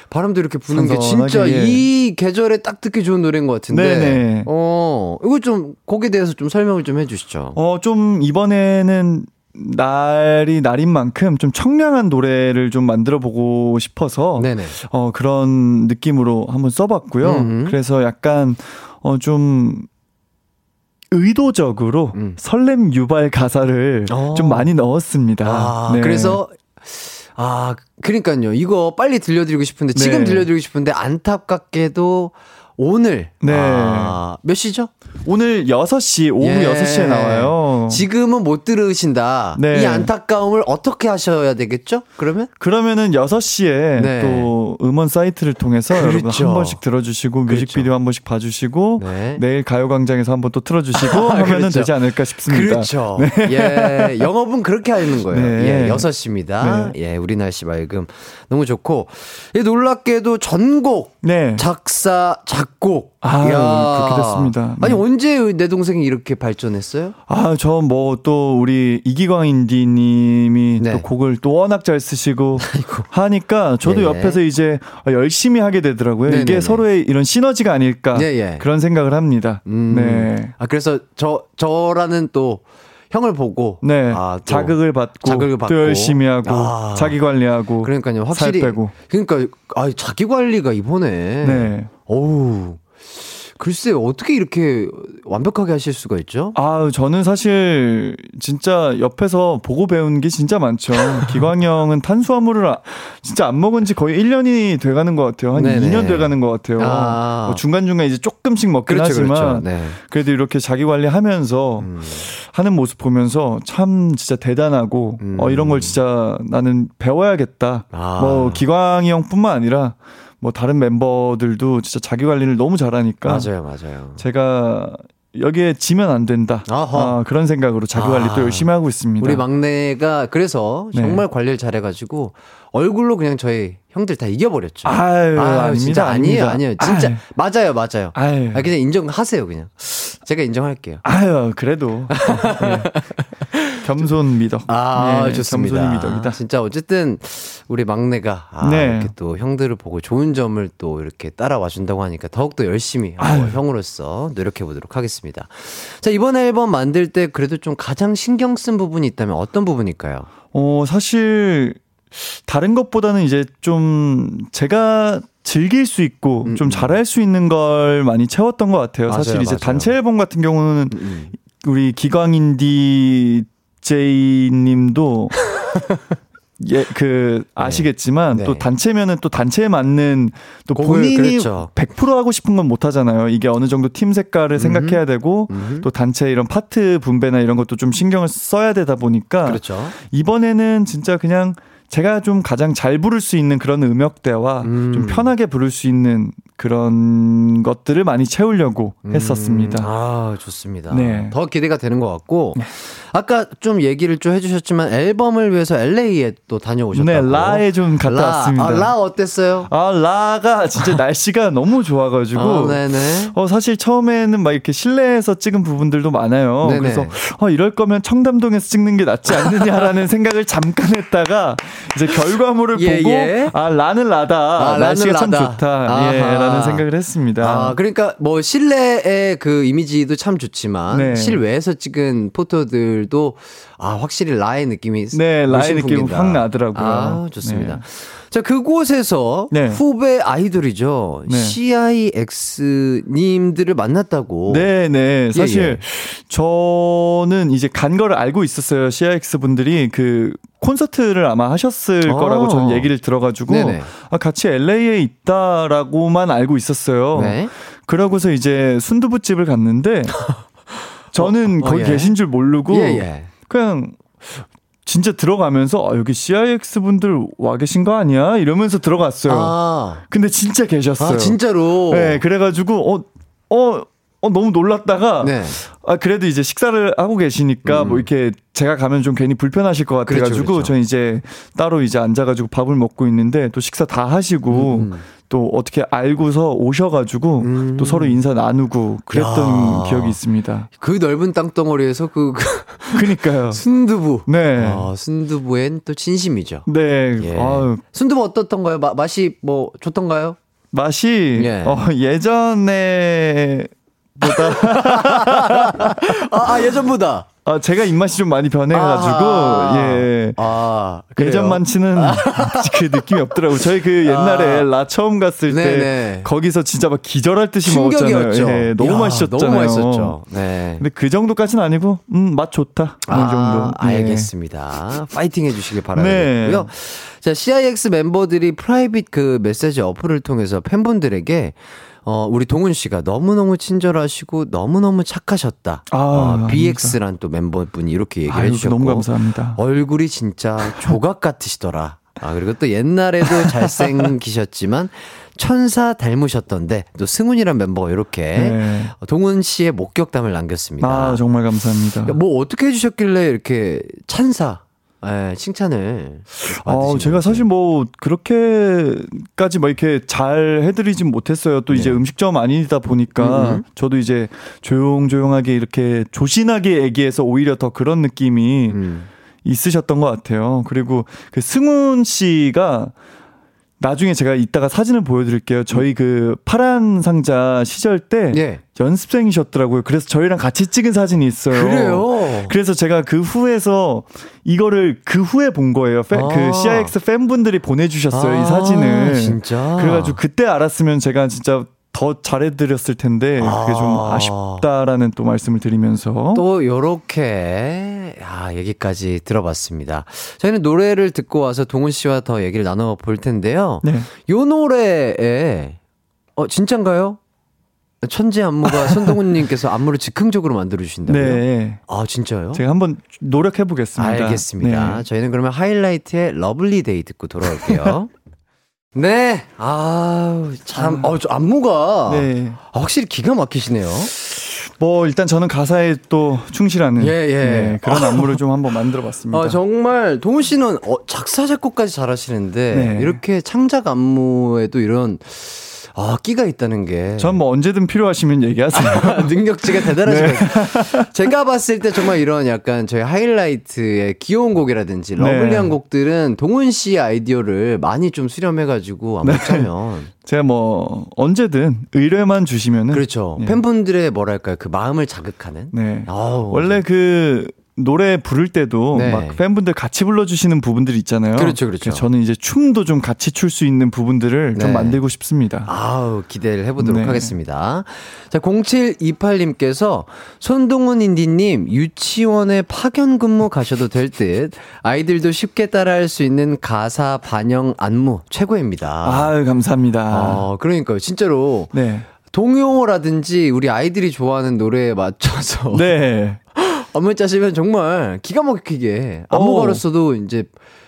바람도 이렇게 부는 게 진짜 예. 이 계절에 딱 듣기 좋은 노래인 것 같은데. 네네. 어, 이거 좀, 곡에 대해서 좀 설명을 좀 해주시죠. 어, 좀 이번에는 날이 날인 만큼 좀 청량한 노래를 좀 만들어 보고 싶어서 네네. 어, 그런 느낌으로 한번 써봤고요. 그래서 약간, 어, 좀, 의도적으로 음. 설렘 유발 가사를 어. 좀 많이 넣었습니다. 아, 네. 그래서, 아, 그러니까요. 이거 빨리 들려드리고 싶은데, 지금 네. 들려드리고 싶은데, 안타깝게도 오늘. 네. 아, 몇 시죠? 오늘 6시, 오후 예. 6시에 나와요. 지금은 못 들으신다. 네. 이 안타까움을 어떻게 하셔야 되겠죠? 그러면? 그러면은 6시에 네. 또 음원 사이트를 통해서 여러분 그렇죠. 한 번씩 들어 주시고 뮤직비디오 한 번씩 봐 주시고 네. 내일 가요 광장에서 한 번 또 틀어 주시고 하면은 그렇죠. 되지 않을까 싶습니다. 그렇죠. 예. 영업은 그렇게 하는 거예요. 네. 예. 6시입니다. 네. 예. 우리 날씨 맑음. 너무 좋고. 예, 놀랍게도 전곡. 네. 작사, 작곡. 아, 이야. 그렇게 됐습니다. 아니, 네. 언제 내 동생이 이렇게 발전했어요? 아, 저 뭐 또 우리 이기광 인디 님이 네. 또 곡을 또 워낙 잘 쓰시고 하니까 저도 예, 예. 옆에서 이제 열심히 하게 되더라고요. 네네네. 이게 서로의 이런 시너지가 아닐까 예, 예. 그런 생각을 합니다. 음. 네. 아, 그래서 저, 저라는 또 형을 보고. 네. 아, 또 자극을 받고, 자극을 받고. 또 열심히 하고 아. 자기 관리하고 그러니까요. 확실히. 살 빼고. 그러니까, 아, 자기 관리가 이번에. 네. 어우. 글쎄요, 어떻게 이렇게 완벽하게 하실 수가 있죠? 아, 저는 사실 진짜 옆에서 보고 배운 게 진짜 많죠. 기광 형은 탄수화물을 아- 진짜 안 먹은 지 거의 1년이 돼 가는 것 같아요. 한 네네. 2년 돼 가는 것 같아요. 아. 뭐 중간 중간 이제 조금씩 먹긴 그렇죠, 하지만 그렇죠. 네. 그래도 이렇게 자기 관리하면서 음. 하는 모습 보면서 참 진짜 대단하고 음. 어 이런 걸 진짜 나는 배워야겠다. 아. 뭐 기광이 형뿐만 아니라 뭐 다른 멤버들도 진짜 자기 관리를 너무 잘하니까 맞아요, 맞아요. 제가 여기에 지면 안 된다. 아, 그런 생각으로 자기 관리 아. 또 열심히 하고 있습니다. 우리 막내가 그래서 네. 정말 관리를 잘해가지고 얼굴로 그냥 저희 형들 다 이겨버렸죠. 아유, 아닙니다, 진짜 아니에요, 아닙니다. 아니에요. 진짜 아유. 맞아요, 맞아요. 아유, 아, 그냥 인정하세요, 그냥. 제가 인정할게요. 아유, 그래도 예. 겸손 미덕. 아, 예, 좋습니다. 겸손이 미덕이다. 진짜 어쨌든 우리 막내가 아, 네. 이렇게 또 형들을 보고 좋은 점을 또 이렇게 따라와 준다고 하니까 더욱더 열심히 어. 형으로서 노력해 보도록 하겠습니다. 자, 이번 앨범 만들 때 그래도 좀 가장 신경 쓴 부분이 있다면 어떤 부분일까요? 어, 사실 다른 것보다는 이제 좀 제가 즐길 수 있고 음, 좀 음. 잘할 수 있는 걸 많이 채웠던 것 같아요. 맞아요, 사실 이제 맞아요. 단체 앨범 같은 경우는 음. 우리 기광인디 제이님도 예, 그, 아시겠지만, 네. 또 단체면은 또 단체에 맞는, 또 본인이 그렇죠. 100% 하고 싶은 건 못 하잖아요. 이게 어느 정도 팀 색깔을 생각해야 되고, 음. 또 단체 이런 파트 분배나 이런 것도 좀 신경을 써야 되다 보니까, 그렇죠. 이번에는 진짜 그냥 제가 좀 가장 잘 부를 수 있는 그런 음역대와 음. 좀 편하게 부를 수 있는 그런 것들을 많이 채우려고 음, 했었습니다. 아, 좋습니다. 네. 더 기대가 되는 것 같고, 아까 좀 얘기를 좀 해주셨지만, 앨범을 위해서 LA에 또 다녀오셨다고. 네, 라에 좀 갔다 라. 왔습니다. 아, 라 어땠어요? 아, 라가 진짜 날씨가 너무 좋아가지고. 아, 네네. 어, 사실 처음에는 막 이렇게 실내에서 찍은 부분들도 많아요. 네네. 그래서, 어, 이럴 거면 청담동에서 찍는 게 낫지 않느냐라는 생각을 잠깐 했다가, 이제 결과물을 예, 보고, 예. 아, 라는 라다. 아, 라는 날씨가 참 라다. 좋다. 예, 아하. 라는 생각을 했습니다. 아, 그러니까 뭐 실내의 그 이미지도 참 좋지만 네. 실외에서 찍은 포토들 도 아, 확실히 라의 느낌이 네, 라의 풍긴다. 확 나더라고요. 아, 좋습니다. 네. 자, 그곳에서 네. 후배 아이돌이죠. 네. CIX 님들을 만났다고. 네, 네. 사실 예. 저는 이제 간 거를 알고 있었어요. CIX 분들이 그 콘서트를 아마 하셨을 아. 거라고 저는 얘기를 들어가지고 네네. 아, 같이 LA에 있다라고만 알고 있었어요. 네. 그러고서 이제 순두부집을 갔는데 저는 어, 어, 거기 예. 계신 줄 모르고 예, 예. 그냥 진짜 들어가면서 아, 여기 CIX 분들 와 계신 거 아니야? 이러면서 들어갔어요. 아, 근데 진짜 계셨어요. 아, 진짜로. 네, 그래가지고 어, 어, 어 너무 놀랐다가 네. 아 그래도 이제 식사를 하고 계시니까 음. 뭐 이렇게 제가 가면 좀 괜히 불편하실 것 그렇죠, 같아가지고 그렇죠. 저 이제 따로 이제 앉아가지고 밥을 먹고 있는데 또 식사 다 하시고 음. 또 어떻게 알고서 오셔가지고 음. 또 서로 인사 나누고 그랬던 야. 기억이 있습니다. 그 넓은 땅덩어리에서 그, 그 그니까요. 순두부. 네. 아, 순두부엔 또 진심이죠. 네. 예. 아유, 순두부 어떻던가요? 마, 맛이 뭐 좋던가요? 맛이 예. 어, 예전에 보다 아, 아, 예전보다. 아, 제가 입맛이 좀 많이 변해가지고, 아, 예. 아, 그래요? 예전만치는 그 느낌이 없더라고요. 저희 그 옛날에 아. 라 처음 갔을 때 네네. 거기서 진짜 막 기절할 듯이 먹었잖아요. 충격이었죠. 예, 너무 야, 맛있었잖아요. 너무 맛있었죠. 네. 근데 그 정도까지는 아니고, 음, 맛 좋다. 이 정도. 예. 알겠습니다. 파이팅 해주시길 바라고요. 네. 자, CIX 멤버들이 private 그 메시지 어플을 통해서 팬분들에게 어, 우리 동운 씨가 너무너무 친절하시고 너무너무 착하셨다. 아, 어. BX란 또 멤버분이 이렇게 얘기를 해주셨고. 너무 감사합니다. 얼굴이 진짜 조각 같으시더라. 아, 그리고 또 옛날에도 잘생기셨지만 천사 닮으셨던데 또 승훈이란 멤버가 이렇게 네. 동운 씨의 목격담을 남겼습니다. 아, 정말 감사합니다. 뭐 어떻게 해주셨길래 이렇게 찬사, 예, 칭찬을. 어, 받으신 제가. 사실 뭐 그렇게까지 뭐 이렇게 잘 해드리진 못했어요. 또 이제 음식점 아니다 보니까 네. 음, 음. 저도 이제 조용조용하게 이렇게 조신하게 얘기해서 오히려 더 그런 느낌이 음. 있으셨던 것 같아요. 그리고 그 승훈 씨가 나중에 제가 이따가 사진을 보여드릴게요. 저희 그 파란 상자 시절 때 예. 연습생이셨더라고요. 그래서 저희랑 같이 찍은 사진이 있어요. 그래요. 그래서 제가 그 후에서 이거를 그 후에 본 거예요. 패- 아. 그 CIX 팬분들이 보내주셨어요. 이 아, 사진을. 진짜. 그래가지고 그때 알았으면 제가 진짜 더 잘해드렸을 텐데 그게 좀 아. 아쉽다라는 또 말씀을 드리면서 또 요렇게 아 얘기까지 들어봤습니다. 저희는 노래를 듣고 와서 동운 씨와 더 얘기를 나눠 볼 텐데요. 네. 요 노래에 어 진짠가요? 천재 안무가 손동운님께서 안무를 즉흥적으로 만들어 주신다고요? 네. 아 진짜요? 제가 한번 노력해 보겠습니다. 알겠습니다. 네. 저희는 그러면 하이라이트의 Lovely Day 듣고 돌아올게요. 네. 아우, 참. 어, 저 안무가. 네. 아, 확실히 기가 막히시네요. 뭐 일단 저는 가사에 또 충실하는 예, 예. 네, 그런 안무를 좀 한번 만들어 봤습니다. 아, 정말, 동훈 씨는 어, 작사, 작곡까지 잘 하시는데, 네. 이렇게 창작 안무에도 이런, 아, 끼가 있다는 게. 전 뭐 언제든 필요하시면 얘기하세요. 능력치가 네. 대단하시거든요. 제가 봤을 때 정말 이런 약간 저희 하이라이트의 귀여운 곡이라든지 네. 러블리한 곡들은 동훈 씨의 아이디어를 많이 좀 수렴해가지고 네. 안무 짜면 제가 뭐 언제든 의뢰만 주시면은 그렇죠. 네. 팬분들의 뭐랄까요 그 마음을 자극하는. 네. 아우, 원래 그 노래 부를 때도 네. 막 팬분들 같이 불러주시는 부분들이 있잖아요. 그렇죠, 그렇죠. 저는 이제 춤도 좀 같이 출 수 있는 부분들을 네. 좀 만들고 싶습니다. 아우 기대를 해보도록 네. 하겠습니다. 자 0728님께서 손동훈 인디님 유치원에 파견 근무 가셔도 될 듯 아이들도 쉽게 따라할 수 있는 가사 반영 안무 최고입니다. 아유 감사합니다. 어, 그러니까요. 진짜로 네. 동요라든지 우리 아이들이 좋아하는 노래에 맞춰서 네. 안무 짜시면 정말 기가 막히게 오. 안무가로서도 이제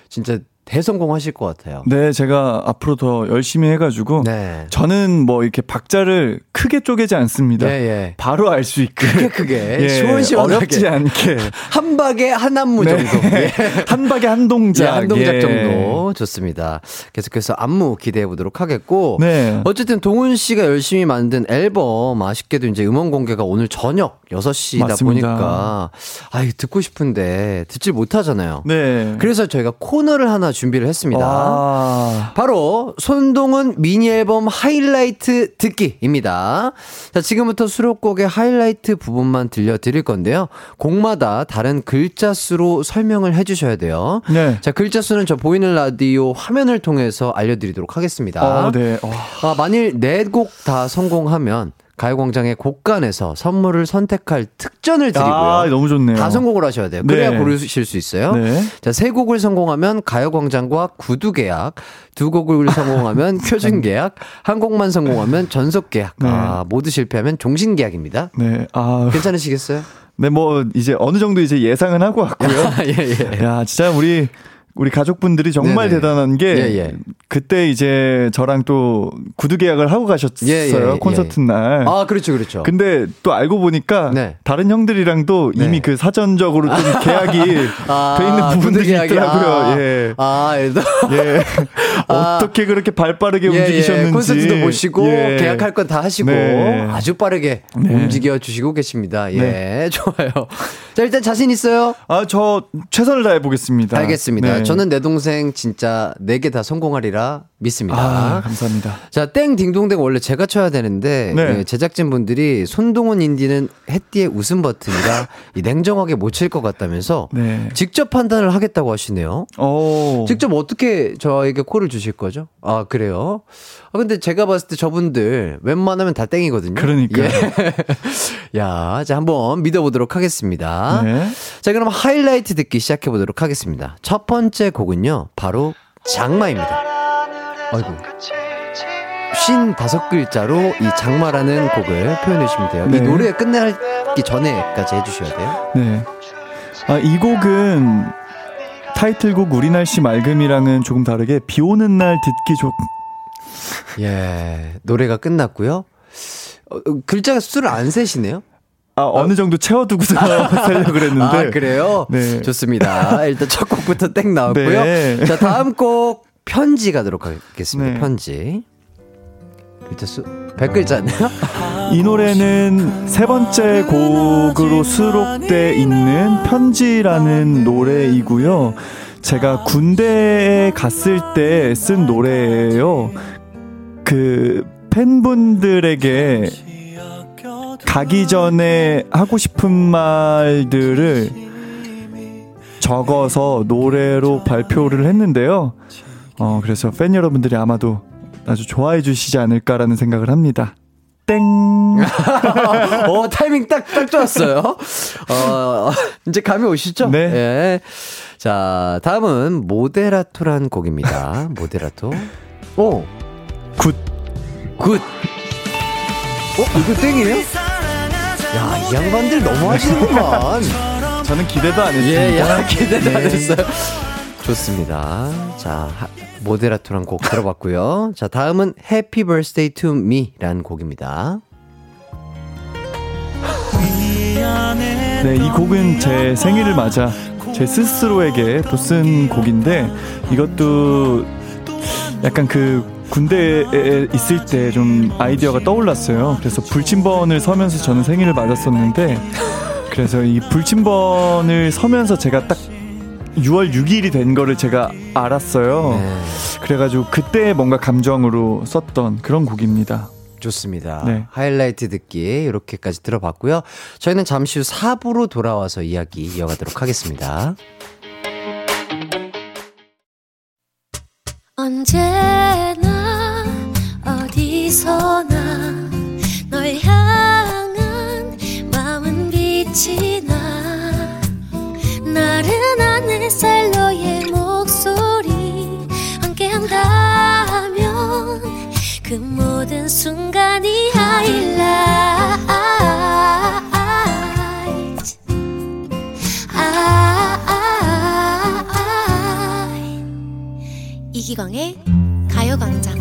진짜 대성공하실 것 같아요. 네, 제가 앞으로 더 열심히 해가지고 네. 저는 뭐 이렇게 박자를 크게 쪼개지 않습니다. 예, 예. 바로 알 수 있게 크게 크게 예, 시원시원하게 어렵지 않게 한 박에 한 안무 네. 정도. 예. 한 박에 한 동작 예, 한 동작 예. 정도 좋습니다. 계속해서 안무 기대해 보도록 하겠고 네. 어쨌든 동훈 씨가 열심히 만든 앨범 아쉽게도 이제 음원 공개가 오늘 저녁 6시다 맞습니다. 보니까 아유 듣고 싶은데 듣질 못하잖아요. 네. 그래서 저희가 코너를 하나 준비를 했습니다. 와. 바로 손동은 미니 앨범 하이라이트 듣기입니다. 자, 지금부터 수록곡의 하이라이트 부분만 들려 드릴 건데요. 곡마다 다른 글자 수로 설명을 해 주셔야 돼요. 네. 자, 글자 수는 저 보이는 라디오 화면을 통해서 알려 드리도록 하겠습니다. 어, 네. 어. 아, 만일 네 곡 다 성공하면 가요광장의 곡간에서 선물을 선택할 특전을 드리고요. 아, 너무 좋네요. 다 성공을 하셔야 돼요. 그래야 네. 고르실 수 있어요. 네. 자, 세 곡을 성공하면 가요광장과 구두 계약, 두 곡을 성공하면 표준 계약, 한 곡만 성공하면 전속 계약, 네. 아, 모두 실패하면 종신 계약입니다. 네. 아. 괜찮으시겠어요? 네, 뭐 이제 어느 정도 이제 예상은 하고 왔고요. 예, 예. 야, 진짜 우리 우리 가족분들이 정말 네네. 대단한 게 예, 예. 그때 이제 저랑 또 구두 계약을 하고 가셨어요. 예, 예, 콘서트 예. 날. 아, 그렇죠, 그렇죠. 근데 또 알고 보니까 네. 다른 형들이랑도 네. 이미 그 사전적으로 좀 계약이 아, 돼 있는 부분들이 있더라고요. 아, 예. 아. 예. 아. 어떻게 그렇게 발 빠르게 예, 움직이셨는지. 예. 콘서트도 모시고 예. 계약할 건 다 하시고 네. 아주 빠르게 네. 움직여 주시고 계십니다. 예, 네. 좋아요. 자, 일단 자신 있어요? 아, 저 최선을 다해 보겠습니다. 알겠습니다. 네. 저는 내 동생 진짜 네 개 다 성공하리라 믿습니다. 아, 감사합니다. 자, 땡 딩동댕 원래 제가 쳐야 되는데 네. 네, 제작진 분들이 손동훈 인디는 해띠의 웃음 버튼이라 이 냉정하게 못 칠 것 같다면서 네. 직접 판단을 하겠다고 하시네요. 오. 직접 어떻게 저에게 콜을 주실 거죠? 아, 그래요? 아, 근데 제가 봤을 때 저분들 웬만하면 다 땡이거든요. 그러니까요. 예. 야, 자, 한번 믿어보도록 하겠습니다. 네. 자, 그럼 하이라이트 듣기 시작해보도록 하겠습니다. 첫 번째 곡은요, 바로 장마입니다. 아이고. 쉰 다섯 글자로 이 장마라는 곡을 표현해 주시면 돼요. 네. 이 노래 끝나기 전에까지 해주셔야 돼요. 네. 아, 이 곡은 타이틀곡 우리 날씨 맑음이랑은 조금 다르게 비 오는 날 듣기 좋. 예, 노래가 끝났고요. 어, 어, 글자가 수를 안 세시네요. 아, 어느 정도 채워두고서 살려고 그랬는데. 아, 그래요? 네. 좋습니다. 일단 첫 곡부터 땡 나왔고요. 네. 자, 다음 곡 편지 가도록 하겠습니다. 네. 편지. 글자 수 100글자네요. 이 노래는 세 번째 곡으로 수록돼 있는 편지라는 노래이고요. 제가 군대에 갔을 때 쓴 노래예요. 그 팬분들에게 가기 전에 하고 싶은 말들을 적어서 노래로 발표를 했는데요. 어, 그래서 팬 여러분들이 아마도 아주 좋아해 주시지 않을까라는 생각을 합니다. 땡. 어, 타이밍 딱, 딱 좋았어요. 어, 이제 감이 오시죠? 네. 예. 자, 다음은 모데라토란 곡입니다. 모데라토. 오, good. good. 어, 이거 땡이에요? 야, 이 양반들 너무 하시는구만. 저는 기대도 안 했습니다. 예, 야, 기대도 안 네. 했어요. 좋습니다. 자, 하- 모데라토란 곡 들어봤고요. 자, 다음은 Happy Birthday to Me라는 곡입니다. 네, 이 곡은 제 생일을 맞아 제 스스로에게 또 쓴 곡인데 이것도 약간 그 군대에 있을 때 좀 아이디어가 떠올랐어요. 그래서 불침번을 서면서 저는 생일을 맞았었는데 그래서 이 불침번을 서면서 제가 딱 6월 6일이 된 거를 제가 알았어요. 네, 그래가지고 그때 뭔가 감정으로 썼던 그런 곡입니다. 좋습니다. 네. 하이라이트 듣기 이렇게까지 들어봤고요. 저희는 잠시 후 4부로 돌아와서 이야기 이어가도록 하겠습니다. 언제나 어디서나 나른한 햇살 너의 목소리 함께한다면 그 모든 순간이 하이라이트 아, 이기광의 가요광장.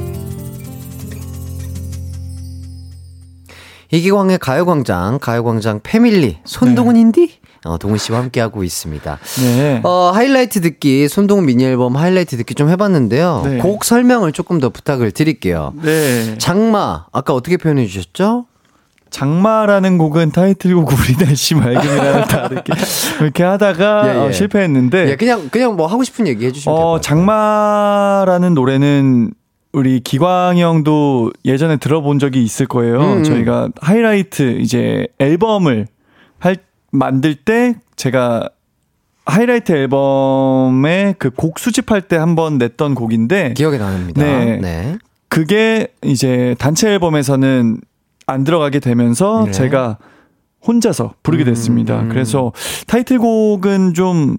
이기광의 가요광장, 가요광장 패밀리, 손동훈 인디? 어, 동훈 씨와 함께하고 있습니다. 네. 어, 하이라이트 듣기, 손동훈 미니 앨범 하이라이트 듣기 좀 해봤는데요. 네. 곡 설명을 조금 더 부탁을 드릴게요. 네. 장마, 아까 어떻게 표현해 주셨죠? 장마라는 곡은 타이틀곡 우리 날씨 맑음이라는 다르게 이렇게 하다가 예, 예. 어, 실패했는데 예, 그냥, 그냥 뭐 하고 싶은 얘기 해주시면 어. 장마라는 노래는 우리 기광 형도 예전에 들어본 적이 있을 거예요. 음. 저희가 하이라이트 이제 앨범을 할 만들 때 제가 하이라이트 앨범에 그 곡 수집할 때 한번 냈던 곡인데 기억에 납니다. 네. 네. 그게 이제 단체 앨범에서는 안 들어가게 되면서 네. 제가 혼자서 부르게 됐습니다. 음. 그래서 타이틀곡은 좀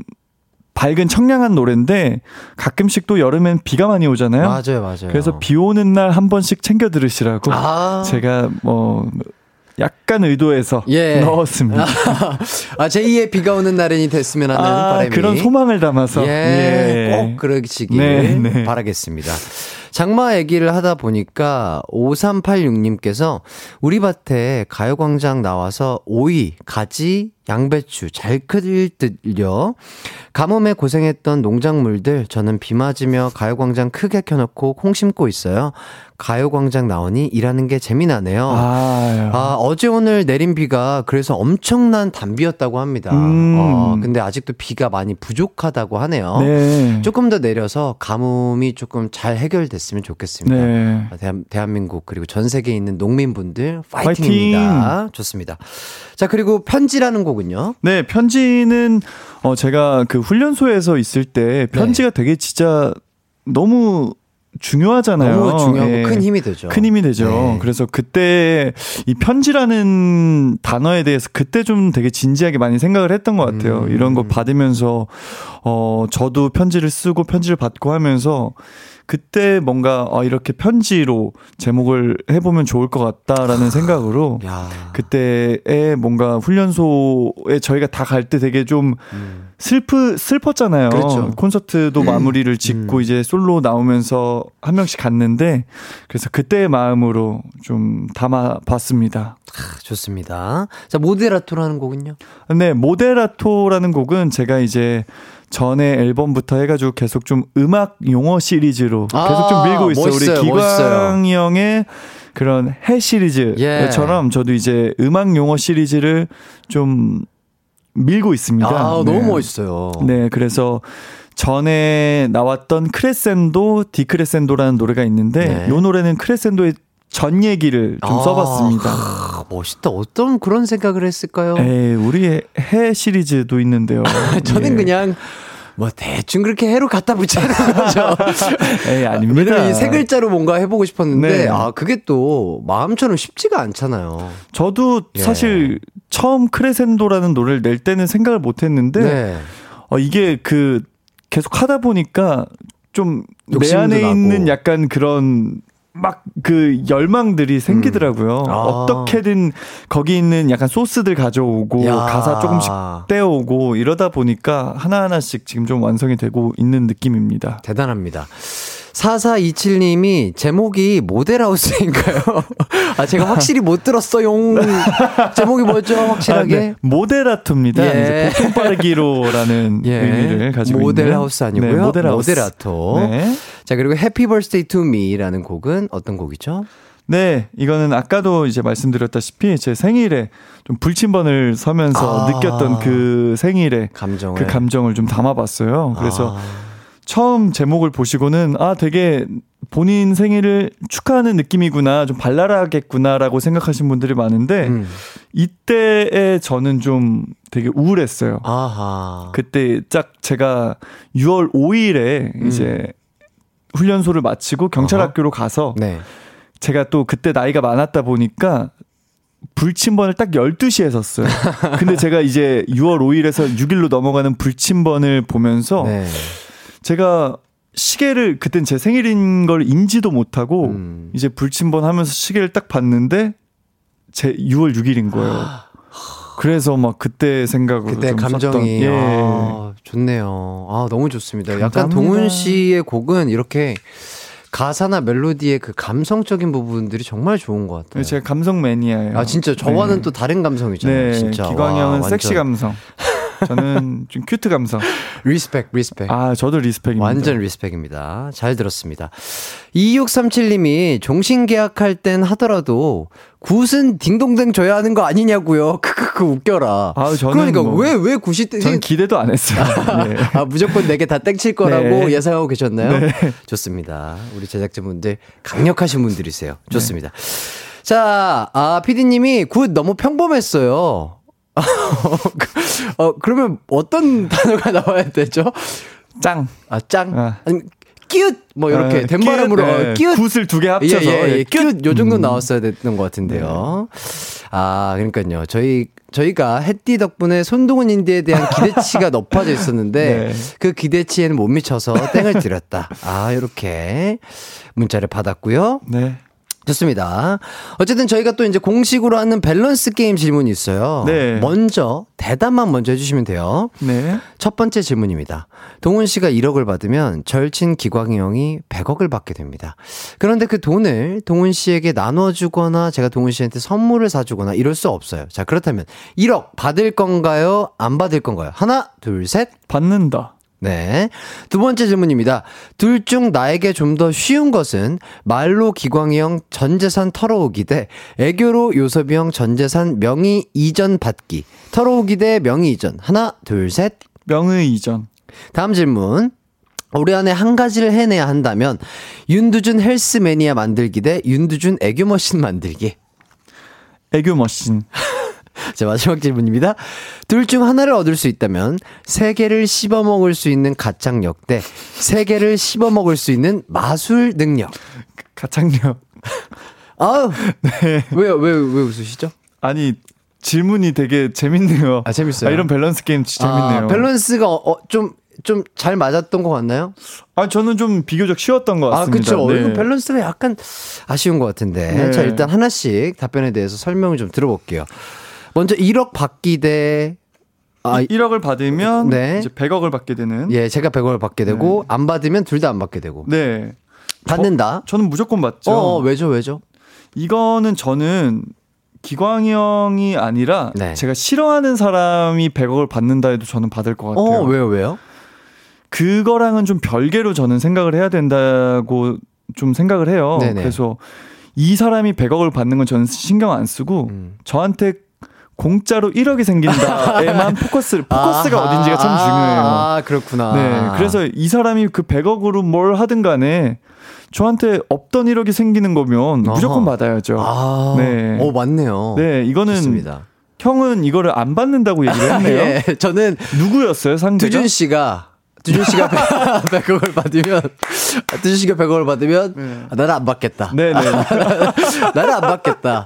밝은 청량한 노래인데 가끔씩 또 여름엔 비가 많이 오잖아요. 맞아요, 맞아요. 그래서 비 오는 날 한 번씩 챙겨 들으시라고 아. 제가 뭐 약간 의도해서 예. 넣었습니다. 아, 제2의 비가 오는 날이 됐으면 하는 아, 바람이. 그런 소망을 담아서 예, 예. 꼭 그러시길 네, 네. 바라겠습니다. 장마 얘기를 하다 보니까 5386님께서 우리 밭에 가요광장 나와서 오이, 가지, 양배추 잘 클 듯요. 가뭄에 고생했던 농작물들 저는 비 맞으며 가요광장 크게 켜놓고 콩 심고 있어요. 가요광장 나오니 일하는 게 재미나네요. 아유. 아, 어제 오늘 내린 비가 그래서 엄청난 단비였다고 합니다. 음. 어, 근데 아직도 비가 많이 부족하다고 하네요. 네. 조금 더 내려서 가뭄이 조금 잘 해결됐으면 좋겠습니다. 네. 아, 대한, 대한민국 그리고 전 세계에 있는 농민분들 파이팅입니다. 좋습니다. 자 그리고 편지라는 곡 은요. 네, 편지는 어 제가 그 훈련소에서 있을 때 편지가 되게 진짜 너무 중요하잖아요. 너무 중요하고 예. 큰 힘이 되죠. 큰 힘이 되죠. 네. 그래서 그때 이 편지라는 단어에 대해서 그때 좀 되게 진지하게 많이 생각을 했던 것 같아요. 음. 이런 거 받으면서 어 저도 편지를 쓰고 편지를 받고 하면서 그때 뭔가 어 이렇게 편지로 제목을 해보면 좋을 것 같다라는 생각으로 야. 그때에 뭔가 훈련소에 저희가 다 갈 때 되게 좀 음. 슬프 슬펐잖아요. 그렇죠. 콘서트도 마무리를 짓고 음. 이제 솔로 나오면서 한 명씩 갔는데 그래서 그때의 마음으로 좀 담아 봤습니다. 아, 좋습니다. 자 모데라토라는 곡은요. 네, 모데라토라는 곡은 제가 이제 전에 앨범부터 해가지고 계속 좀 음악 용어 시리즈로 아, 계속 좀 밀고 있어요. 멋있어요, 우리. 기광이 형의 그런 해 시리즈처럼 예. 저도 이제 음악 용어 시리즈를 좀 밀고 있습니다. 아 네. 너무 멋있어요. 네, 그래서 전에 나왔던 크레센도 디크레센도라는 노래가 있는데 네. 이 노래는 크레센도의 전 얘기를 좀 아, 써봤습니다. 아, 멋있다. 어떤 그런 생각을 했을까요? 에이, 우리의 해 시리즈도 있는데요. 저는 예. 그냥 뭐 대충 그렇게 해로 갖다 붙이는 거죠. 에이, 아닙니다. 왜냐면 이 세 글자로 뭔가 해보고 싶었는데 네. 아 그게 또 마음처럼 쉽지가 않잖아요. 저도 예. 사실 처음 크레센도라는 노래를 낼 때는 생각을 못 했는데 네. 어, 이게 그 계속 하다 보니까 좀 내 안에 나고. 있는 약간 그런 막 그 열망들이 생기더라고요. 아. 어떻게든 거기 있는 약간 소스들 가져오고 야. 가사 조금씩 떼오고 이러다 보니까 하나하나씩 지금 좀 완성이 되고 있는 느낌입니다. 대단합니다. 4427님이 제목이 모델하우스인가요? 아, 제가 확실히 못 들었어요. 제목이 뭐였죠? 확실하게? 아, 네. 모데라토입니다. 예. 이제 보통 빠르기로라는 예. 의미를 가지고 모델 있는 하우스 아니고요. 네, 모델하우스. 모데라토. 네. 자, 그리고 Happy Birthday to Me라는 곡은 어떤 곡이죠? 네, 이거는 아까도 이제 말씀드렸다시피 제 생일에 좀 불침번을 서면서 아. 느꼈던 그 생일에 감정을. 그 감정을 좀 담아봤어요. 그래서 아, 처음 제목을 보시고는 아 되게 본인 생일을 축하하는 느낌이구나, 좀 발랄하겠구나라고 생각하신 분들이 많은데 음. 이때에 저는 좀 되게 우울했어요. 아하. 그때 딱 제가 6월 5일에 음. 이제 훈련소를 마치고 경찰 어허. 학교로 가서 네. 제가 또 그때 나이가 많았다 보니까 불침번을 딱 12시에 섰어요. 근데 제가 이제 6월 5일에서 6일로 넘어가는 불침번을 보면서 네. 제가 시계를 그땐 제 생일인 걸 인지도 못하고 음. 이제 불침번 하면서 시계를 딱 봤는데 제 6월 6일인 거예요. 그래서 막 그때 생각으로 그때 좀 감정이 예. 아, 좋네요. 아 너무 좋습니다. 약간 감사합니다. 동훈 씨의 곡은 이렇게 가사나 멜로디의 그 감성적인 부분들이 정말 좋은 것 같아요. 제가 감성 매니아예요. 아 진짜 저와는 네. 또 다른 감성이잖아요. 네, 진짜. 기광이 와, 형은 완전 섹시 감성. 저는 좀 cute 감성. respect, respect. 아, 저도 respect입니다. 완전 respect입니다. 잘 들었습니다. 2637님이 종신 계약할 땐 하더라도 good은 딩동댕 줘야 하는 거 아니냐고요. 크크크 웃겨라. 아, 저는 그러니까 뭐- 왜왜 굿이 땡 전 기대도 안 했어요. 네. 아, 무조건 내게 다 땡칠 거라고 네. 예상하고 계셨나요? 네. 좋습니다. 우리 제작진분들 강력하신 분들이세요. 네. 좋습니다. 자, 아, 피디님이 good 너무 평범했어요. 어, 그러면 어떤 단어가 나와야 되죠? 짱. 아, 짱? 아. 아니면 끼웃? 뭐 이렇게 아, 된 끼웃, 발음으로 네. 어, 끼웃? good을 두 개 합쳐서 예, 예, 예. 예, 끼웃 요 정도 음. 나왔어야 됐던 것 같은데요. 아, 그러니까요. 저희 저희가 햇띠 덕분에 손동운 인디에 대한 기대치가 높아져 있었는데 네. 그 기대치에는 못 미쳐서 땡을 드렸다. 아, 이렇게 문자를 받았고요. 네. 좋습니다. 어쨌든 저희가 또 이제 공식으로 하는 밸런스 게임 질문이 있어요. 네. 먼저 대답만 먼저 해주시면 돼요. 네. 첫 번째 질문입니다. 동훈 씨가 1억을 받으면 절친 기광이 형이 100억을 받게 됩니다. 그런데 그 돈을 동훈 씨에게 나눠주거나 제가 동훈 씨한테 선물을 사주거나 이럴 수 없어요. 자, 그렇다면 1억 받을 건가요? 안 받을 건가요? 하나, 둘, 셋. 받는다. 네. 두 번째 질문입니다. 둘 중 나에게 좀 더 쉬운 것은 말로 기광이 형 전재산 털어오기 대 애교로 요섭이 형 전재산 명의 이전 받기. 털어오기 대 명의 이전. 하나, 둘, 셋. 명의 이전. 다음 질문. 올해 안에 한 가지를 해내야 한다면 윤두준 헬스 매니아 만들기 대 윤두준 애교 머신 만들기. 애교 머신. 자, 마지막 질문입니다. 둘 중 하나를 얻을 수 있다면 세 개를 씹어 먹을 수 있는 가창력 대 세 개를 씹어 먹을 수 있는 마술 능력. 가창력. 아우. 네. 왜요? 왜, 왜 웃으시죠? 아니, 질문이 되게 재밌네요. 아, 재밌어요. 아, 이런 밸런스 게임 진짜 재밌네요. 아, 밸런스가 어, 좀, 좀잘 맞았던 것 같나요? 아, 저는 좀 비교적 쉬웠던 것 아, 같습니다. 그쵸. 네. 이거 밸런스가 약간 아쉬운 것 같은데. 네. 자, 일단 하나씩 답변에 대해서 설명을 좀 들어볼게요. 먼저 1억 받기 대, 아, 1억을 받으면 네. 이제 100억을 받게 되는. 예, 제가 100억을 받게 되고, 안 받으면 둘 다 안 받게 되고. 네. 받는다? 저, 는 무조건 받죠. 어, 왜죠, 왜죠? 이거는 저는 기광이 형이 아니라 네. 제가 싫어하는 사람이 100억을 받는다 해도 저는 받을 것 같아요. 어, 왜요, 왜요? 그거랑은 좀 별개로 저는 생각을 해야 된다고 좀 생각을 해요. 네네. 그래서 이 사람이 100억을 받는 건 저는 신경 안 쓰고 음. 저한테 공짜로 1억이 생긴다에만 포커스를 포커스가 아하, 어딘지가 참 중요해요. 아, 그렇구나. 네. 그래서 이 사람이 그 100억으로 뭘 하든 간에 저한테 없던 1억이 생기는 거면 무조건 아하. 받아야죠. 아, 네. 오, 맞네요. 네, 이거는 좋습니다. 형은 이거를 안 받는다고 얘기를 했네요. 예, 저는 누구였어요, 상대가? 두준 씨가 두준 씨가 100억을 받으면 두준 씨가 100억을 받으면 아, 나는 안 받겠다. 네, 네. 나는 안 받겠다.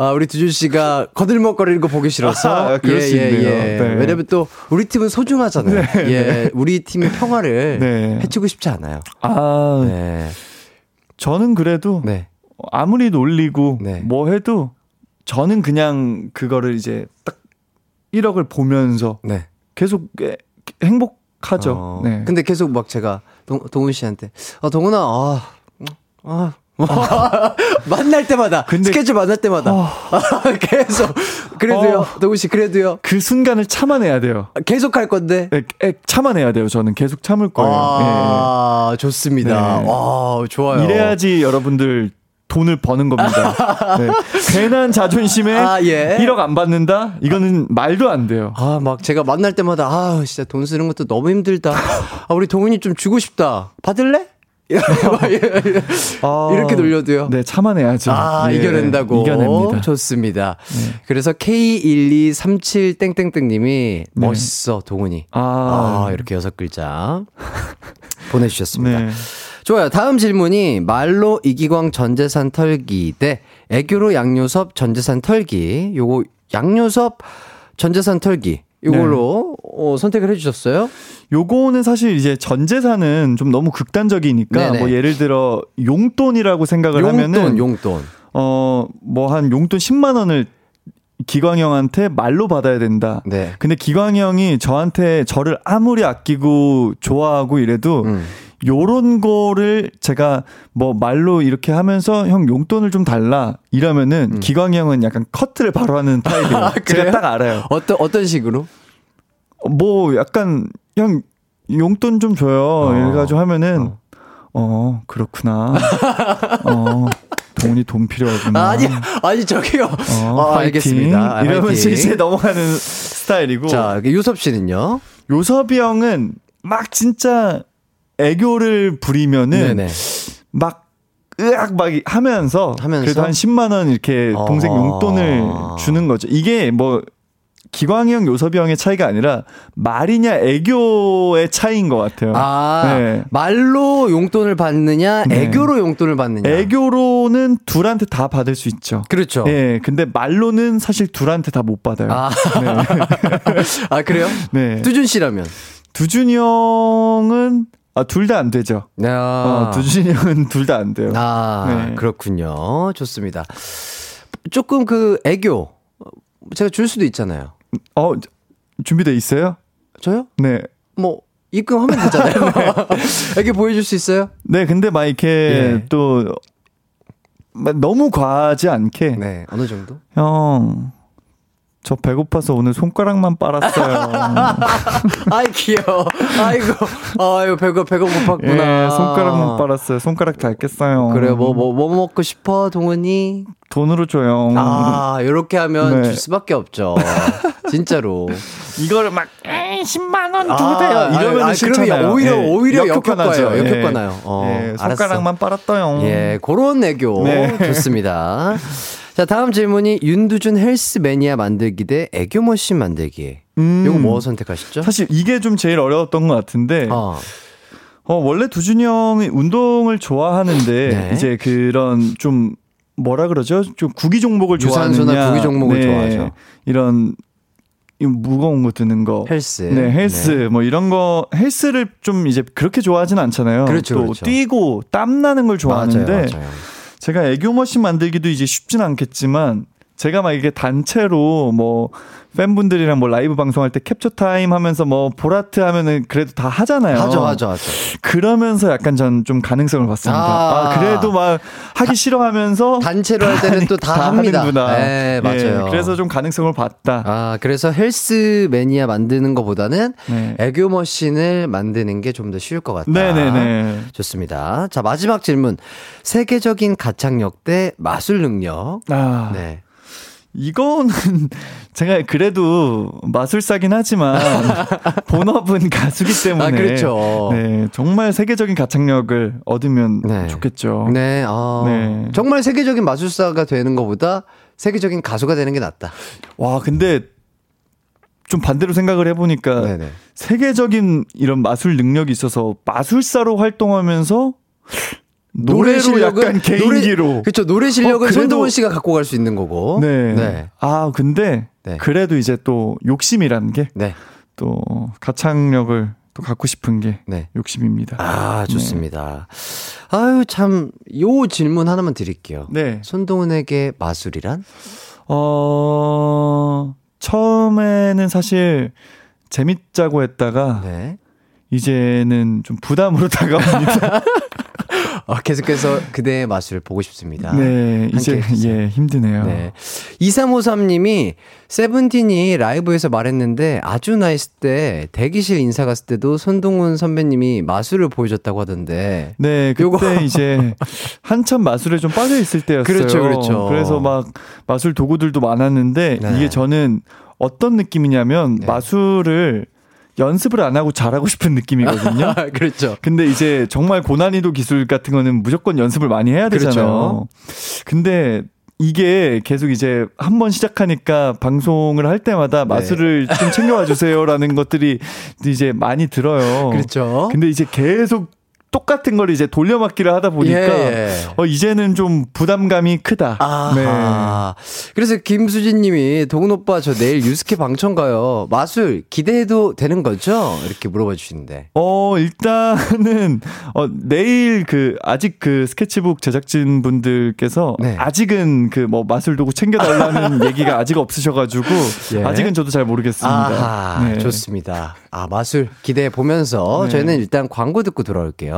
아, 우리 두준 씨가 거들먹거리는 거 보기 싫어서. 아, 그럴 수 있네요. 네. 왜냐면 또 우리 팀은 소중하잖아요. 예. 우리 팀의 평화를 네. 해치고 싶지 않아요. 아, 네. 저는 그래도 네. 아무리 놀리고 네. 뭐 해도 저는 그냥 그거를 이제 딱 1억을 보면서 네. 계속 에- 행복하죠. 어, 네. 근데 계속 막 제가 동, 동훈 씨한테 아 동훈아 아, 아 만날 때마다 근데- 스케줄 만날 때마다 계속 그래도요 어. 동훈 씨 그래도요 그 순간을 참아내야 돼요. 계속 할 건데 에, 에, 참아내야 돼요. 저는 계속 참을 거예요. 아 좋습니다 네. 와 좋아요 예. 이래야지 여러분들 돈을 버는 겁니다. 네. 괜한 자존심에 아, 예. 1억 안 받는다? 이거는 말도 안 돼요. 아 막 제가 만날 때마다 아 진짜 돈 쓰는 것도 너무 힘들다 아 우리 동훈이 좀 주고 싶다 받을래 아, 이렇게 놀려도요 네, 참아내야죠. 아, 예, 이겨낸다고. 이겨냅니다. 좋습니다. 네. 그래서 K1237 땡땡땡님이 멋있어, 동훈이. 네. 아, 아, 이렇게 여섯 글자 보내주셨습니다. 네. 좋아요. 다음 질문이 말로 이기광 전재산 털기 대 애교로 양요섭 전재산 털기. 요거 양요섭 전재산 털기. 요걸로 네. 어, 선택을 해주셨어요. 요거는 사실 이제 전 재산은 좀 너무 극단적이니까 네네. 뭐 예를 들어 용돈이라고 생각을 용돈, 하면은 용돈. 어뭐 한 용돈 10만 원을 기광 형한테 말로 받아야 된다. 네. 근데 기광 형이 저한테 저를 아무리 아끼고 좋아하고 이래도 음. 요런 거를 제가 뭐 말로 이렇게 하면서 형 용돈을 좀 달라 이러면은 기광 형은 약간 커트를 바로 하는 타입이에요. 음. 아? 제가 딱 알아요. 어떤, 어떤 식으로? 어, 뭐 약간 형 용돈 좀 줘요. 이래가지고 하면은 어, 그렇구나. 어 동훈이 돈 필요하구나. 아니, 아니, 저기요. 어, 아. 알겠습니다. 아, 이러면서. 이제 넘어가는 스타일이고. 자, 유섭 씨는요? 요섭이 형은 막 진짜 애교를 부리면은 네네. 막 으악 막 하면서, 하면서? 그래도 한 10만 원 이렇게 동생 어. 용돈을 주는 거죠. 이게 뭐 기광이 형, 요섭이 형의 차이가 아니라 말이냐 애교의 차이인 것 같아요. 아, 네. 말로 용돈을 받느냐, 네. 애교로 용돈을 받느냐. 애교로는 둘한테 다 받을 수 있죠. 그렇죠. 예, 근데 말로는 사실 둘한테 다 못 받아요. 아, 아, 그래요? 네. 두준 씨라면. 두준이 형은 아, 둘 다 안 되죠. 아, 어, 두준이 형은 둘 다 안 돼요. 아 네. 그렇군요. 좋습니다. 조금 그 애교 제가 줄 수도 있잖아요. 어, 준비돼 있어요? 저요? 네. 뭐 입금하면 되잖아요. 애교 보여줄 수 있어요? 네, 근데 막 이렇게 예. 또막 너무 과하지 않게 네 어느 정도? 형. 저 배고파서 오늘 손가락만 빨았어요. 아이 귀여워. 아이고 아유 배가 배가 고팠구나. 예, 손가락만 빨았어요. 손가락 닳겠어요. 그래 뭐뭐 뭐 먹고 싶어 동훈이? 돈으로 줘요. 아 이렇게 하면 네. 줄 수밖에 없죠. 진짜로. 이거를 막 에이, 10만 원 아, 주세요. 이러면 아, 싫잖아요. 그러면 오히려 예, 오히려. 예. 역효과나요. 어, 예, 알았어. 손가락만 빨았어요. 예, 그런 애교 네. 좋습니다. 자, 다음 질문이 윤두준 헬스 매니아 만들기 대 애교 머신 만들기. 음, 이거 뭐 선택하시죠? 사실 이게 좀 제일 어려웠던 것 같은데 어, 어, 원래 두준이 형이 운동을 좋아하는데 네. 이제 그런 좀 뭐라 그러죠? 좀 구기 종목을 유산소나 좋아하느냐. 구기 종목을 좋아하죠. 이런 이 무거운 거 드는 거. 헬스. 네, 헬스 네. 뭐 이런 거 헬스를 좀 이제 그렇게 좋아하진 않잖아요. 그렇죠, 또 그렇죠. 뛰고 땀 나는 걸 좋아하는데 맞아요, 맞아요. 제가 애교 머신 만들기도 이제 쉽진 않겠지만 제가 막 이게 단체로 뭐 팬분들이랑 뭐 라이브 방송할 때 캡처 타임 하면서 뭐 볼하트 하면은 그래도 다 하잖아요. 하죠, 하죠, 하죠. 그러면서 약간 전 좀 가능성을 봤습니다. 아. 아, 그래도 막 하기 싫어하면서 단체로 할 때는 또 다 합니다. 하는구나. 네, 맞아요. 예, 그래서 좀 가능성을 봤다. 아, 그래서 헬스 매니아 만드는 것보다는 네. 애교 머신을 만드는 게 좀 더 쉬울 것 같다. 네 네 네. 좋습니다. 자, 마지막 질문. 세계적인 가창력 대 마술 능력. 아, 네. 이거는 제가 그래도 마술사긴 하지만 본업은 가수기 때문에 아, 그렇죠. 네, 정말 세계적인 가창력을 얻으면 네. 좋겠죠. 네, 아, 네. 정말 세계적인 마술사가 되는 것보다 세계적인 가수가 되는 게 낫다. 와, 근데 좀 반대로 생각을 해보니까 네네. 세계적인 이런 마술 능력이 있어서 마술사로 활동하면서 노래로 약간 개인기로. 그렇죠. 노래 실력은 어, 그래도- 손동훈 씨가 갖고 갈 수 있는 거고. 네. 네. 아, 근데 네. 그래도 이제 또 욕심이라는 게 네. 또 가창력을 또 갖고 싶은 게 네. 욕심입니다. 아, 좋습니다. 아유, 참, 요 질문 하나만 드릴게요. 네. 손동훈에게 마술이란? 어, 처음에는 사실 재밌자고 했다가 네. 이제는 좀 부담으로 다가옵니다. 어, 계속해서 그대의 마술을 보고 싶습니다. 네, 이제 해주세요. 예, 힘드네요. 네. 2353님이 세븐틴이 라이브에서 말했는데 아주 NICE 때 대기실 인사 갔을 때도 손동훈 선배님이 마술을 보여줬다고 하던데. 네, 그때 요거- 이제 한참 마술에 좀 빠져 있을 때였어요. 그렇죠, 그렇죠. 그래서 막 마술 도구들도 많았는데 네. 이게 저는 어떤 느낌이냐면 네. 마술을 연습을 안 하고 잘하고 싶은 느낌이거든요. 그렇죠. 근데 이제 정말 고난이도 기술 같은 거는 무조건 연습을 많이 해야 되잖아요. 근데 이게 계속 이제 한 번 시작하니까 방송을 할 때마다 네. 마술을 좀 챙겨와 주세요라는 것들이 이제 많이 들어요. 그렇죠. 근데 이제 계속 똑같은 걸 이제 돌려막기를 하다 보니까 예, 예. 어 이제는 좀 부담감이 크다. 아하. 그래서 김수진 님이 동훈 오빠 저 내일 유스케 방청 가요. 마술 기대해도 되는 거죠? 이렇게 물어봐 주시는데. 어, 일단은, 어, 내일 그, 아직 그 스케치북 제작진 분들께서 네. 아직은 그 뭐 마술 도구 챙겨달라는 얘기가 아직 없으셔가지고, 예. 아직은 저도 잘 모르겠습니다. 아하, 네. 좋습니다. 아, 마술 기대해 보면서 네. 저희는 일단 광고 듣고 돌아올게요.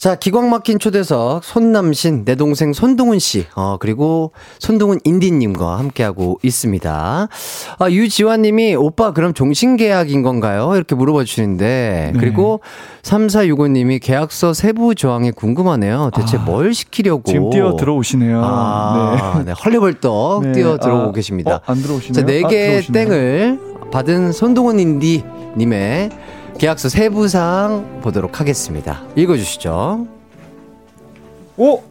자, 기광 막힌 초대석 손남신, 내 동생 손동훈 씨, 어, 그리고 손동훈 인디님과 함께하고 있습니다. 아, 유지환 님이, 오빠, 그럼 종신계약인 건가요? 이렇게 물어봐 주시는데, 그리고 3465 님이 계약서 세부 조항이 궁금하네요. 대체 아, 뭘 시키려고. 지금 뛰어 들어오시네요. 아, 네. 헐레벌떡 네. 뛰어 들어오고 아, 계십니다. 어, 안 들어오시네요. 자, 네 아, 개 들어오시네요. 땡을 받은 손동훈 인디 님의 계약서 세부 사항 보도록 하겠습니다. 읽어주시죠. 오!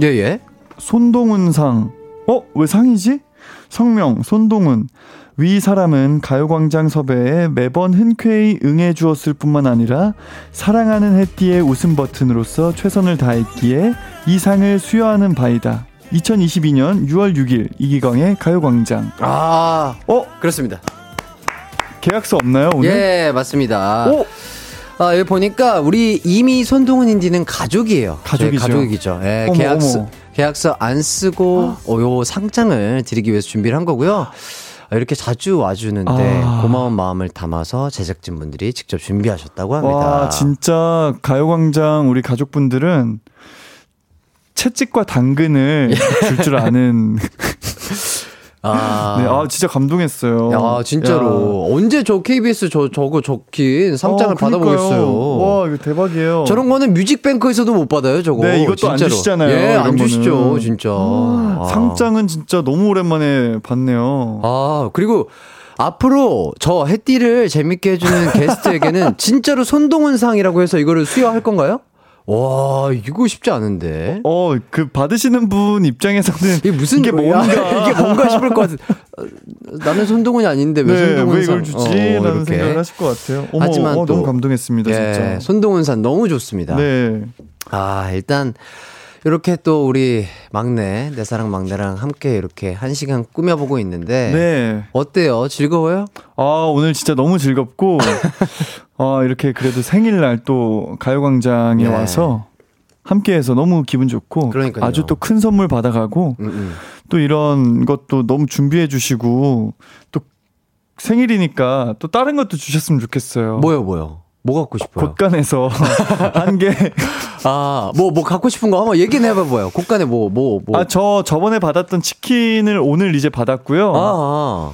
예, 예. 손동훈상 어? 왜 상이지? 성명, 손동훈. 위 사람은 가요광장 섭외에 매번 흔쾌히 응해 주었을 뿐만 아니라 사랑하는 해띠의 웃음 버튼으로서 최선을 다했기에 이 상을 수여하는 바이다. 2022년 6월 6일 이기광의 가요광장. 아, 어? 그렇습니다. 계약서 없나요 오늘? 예, 맞습니다. 오! 아, 여기 보니까 우리 이미 손동훈 인디는 가족이에요. 가족이죠. 저희 가족이죠. 예, 어머, 계약서 어머. 계약서 안 쓰고 어, 요 상장을 드리기 위해서 준비를 한 거고요. 아, 이렇게 자주 와주는데 아. 고마운 마음을 담아서 제작진분들이 직접 준비하셨다고 합니다. 와 진짜 가요광장 우리 가족분들은 채찍과 당근을 줄줄 아는 아, 네, 아 진짜 감동했어요. 야, 진짜로. 언제 저 KBS 저, 저거 적힌 상장을 어. 받아보겠어요. 와 이거 대박이에요. 저런 거는 뮤직뱅크에서도 못 받아요, 저거. 네, 이것도 안 진짜로. 주시잖아요, 예, 안 주시죠. 진짜. 아. 상장은 진짜 너무 오랜만에 봤네요. 아, 그리고 앞으로 저 해띠를 재밌게 해주는 게스트에게는 진짜로 손동훈 상이라고 해서 이거를 수여할 건가요? 와, 이거 쉽지 않은데. 어, 그 받으시는 분 입장에서는 이게 무슨 이게 뭐야? 뭔가 이게 뭔가 싶을 것 같은. 어, 나는 손동훈이 아닌데 왜 네, 손동훈 왜 상? 이걸 주지? 어, 라는. 생각을 하실 것 같아요. 어머, 하지만 어, 또- 너무 감동했습니다, 예, 진짜. 손동훈 산 너무 좋습니다. 네. 아, 일단 이렇게 또 우리 막내 내 사랑 막내랑 함께 이렇게 한 시간 꾸며보고 있는데 네. 어때요? 즐거워요? 아, 오늘 진짜 너무 즐겁고, 아, 이렇게 그래도 생일날 또 가요광장에 네. 와서 함께해서 너무 기분 좋고, 그러니까요. 아주 또 큰 선물 받아가고, 음, 음. 또 이런 것도 너무 준비해 주시고, 또 생일이니까 또 다른 것도 주셨으면 좋겠어요. 뭐요, 뭐요? 뭐 갖고 싶어요? 곳간에서 한 개. 아, 뭐, 뭐 갖고 싶은 거 한번 얘기는 해봐봐요. 곳간에 뭐, 뭐, 뭐. 아, 저 저번에 받았던 치킨을 오늘 이제 받았고요. 아, 아.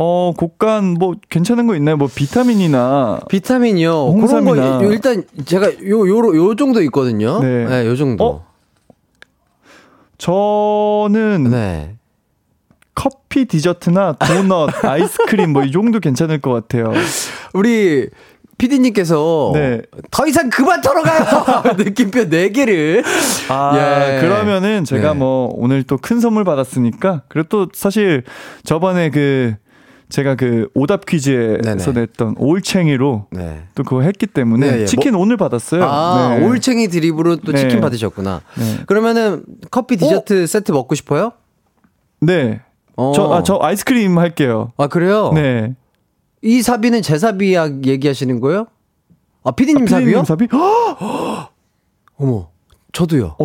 어, 곡간 뭐 괜찮은 거 있나요? 뭐 비타민이나 비타민이요. 그런 홍삼이나. 거 요- 일단 제가 요, 요, 요 정도 있거든요. 네. 네, 요 정도. 어? 저는 네. 커피 디저트나 도넛, 아이스크림 뭐 이 정도 괜찮을 것 같아요. 우리 피디님께서 네. 더 이상 그만 털어가요! 느낌표 4 개를. 아, 예. 그러면은 제가 네. 뭐 오늘 또 큰 선물 받았으니까 그리고 또 사실 저번에 그 제가 그 오답 퀴즈에서 네네. 냈던 올챙이로 네. 또 그거 했기 때문에 네, 예. 치킨 오늘 받았어요. 아, 네. 올챙이 드립으로 또 네. 치킨 받으셨구나. 네. 그러면은 커피 디저트 세트 먹고 싶어요? 네. 어. 저, 아, 저 아이스크림 할게요. 아, 그래요? 네. 이 사비는 제 사비 약 얘기하시는 거예요? 아, 피디님 사비요? 피디님 사비? 헉! 어머, 저도요.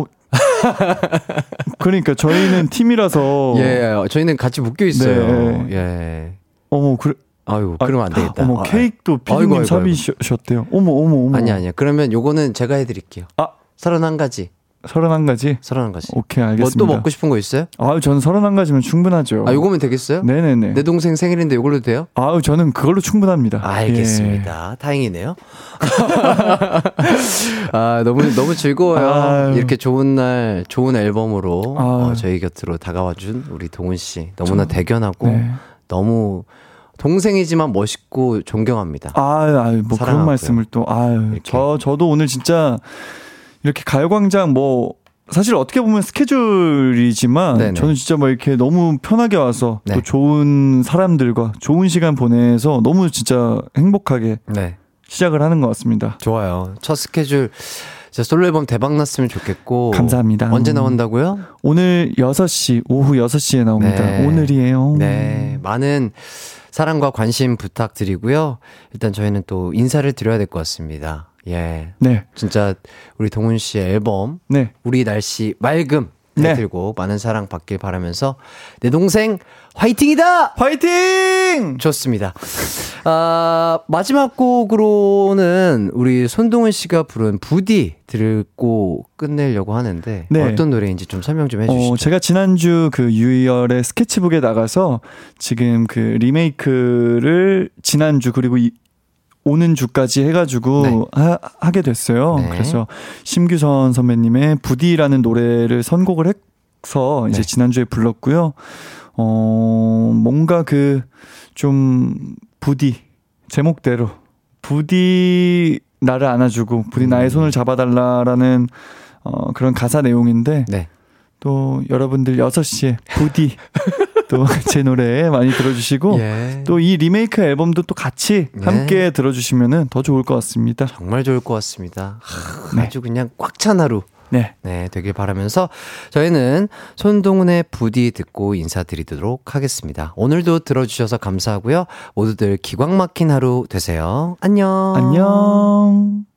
그러니까 저희는 팀이라서. 예, 저희는 같이 묶여 있어요. 네. 예. 어머, 그래. 아유, 그러면 안 되겠다. 어머, 아, 케이크도 피디님 사비셨대요. 어머, 어머, 어머. 아니, 아니요. 그러면 요거는 제가 해드릴게요. 아. 31가지. 서른 한 가지? 31가지. 오케이, 뭐 알겠습니다. 또 먹고 싶은 거 있어요? 아유, 저는 서른 한 가지면 충분하죠. 아, 요거면 되겠어요? 네네네. 내 동생 생일인데 요걸로 돼요? 아유, 저는 그걸로 충분합니다. 알겠습니다. 다행이네요. 아, 너무, 너무 즐거워요. 아유. 이렇게 좋은 날, 좋은 앨범으로 어. 저희 곁으로 다가와준 우리 동훈 씨. 너무나 대견하고 네. 너무 동생이지만 멋있고 존경합니다. 예. 아유, 아유, 뭐 그런 사랑하고요. 말씀을 또, 아유, 이렇게. 저, 저도 오늘 진짜 이렇게 가요광장 뭐, 사실 어떻게 보면 스케줄이지만 네네. 저는 진짜 뭐 이렇게 너무 편하게 와서 네. 또 좋은 사람들과 좋은 시간 보내서 너무 진짜 행복하게 네. 시작을 하는 것 같습니다. 좋아요. 첫 스케줄 진짜 솔로 앨범 대박 났으면 좋겠고 감사합니다. 언제 나온다고요? 오늘 오늘 6시, 오후 6시에 나옵니다. 네. 오늘이에요. 네. 많은 사랑과 관심 부탁드리고요. 일단 저희는 또 인사를 드려야 될 것 같습니다. 예. 네. 진짜 우리 동훈 씨의 앨범 네. 우리 날씨 맑음 네. 해들고 많은 사랑 받길 바라면서 내 동생 화이팅이다! 화이팅! 좋습니다. 아, 마지막 곡으로는 우리 손동훈 씨가 부른 부디 들고 끝내려고 하는데 네. 어떤 노래인지 좀 설명 좀 해주시죠. 어, 제가 지난주 그 유이열의 스케치북에 나가서 지금 그 리메이크를 지난주 그리고 이, 오는 주까지 해가지고 네. 하, 게 됐어요. 네. 그래서 심규선 선배님의 부디라는 노래를 선곡을 해서 이제 네. 지난주에 불렀고요. 어, 뭔가 그 좀 부디 제목대로 부디 나를 안아주고 부디 나의 손을 잡아달라라는 어, 그런 가사 내용인데 네. 또 여러분들 6시에 부디 또 제 노래 많이 들어주시고 예. 또이 리메이크 앨범도 또 같이 네. 함께 들어주시면은 더 좋을 것 같습니다. 정말 좋을 것 같습니다. 하, 네. 아주 그냥 꽉 찬 하루. 네. 네, 되길 바라면서 저희는 손동훈의 부디 듣고 인사드리도록 하겠습니다. 오늘도 들어주셔서 감사하고요. 모두들 기광 막힌 하루 되세요. 안녕. 안녕.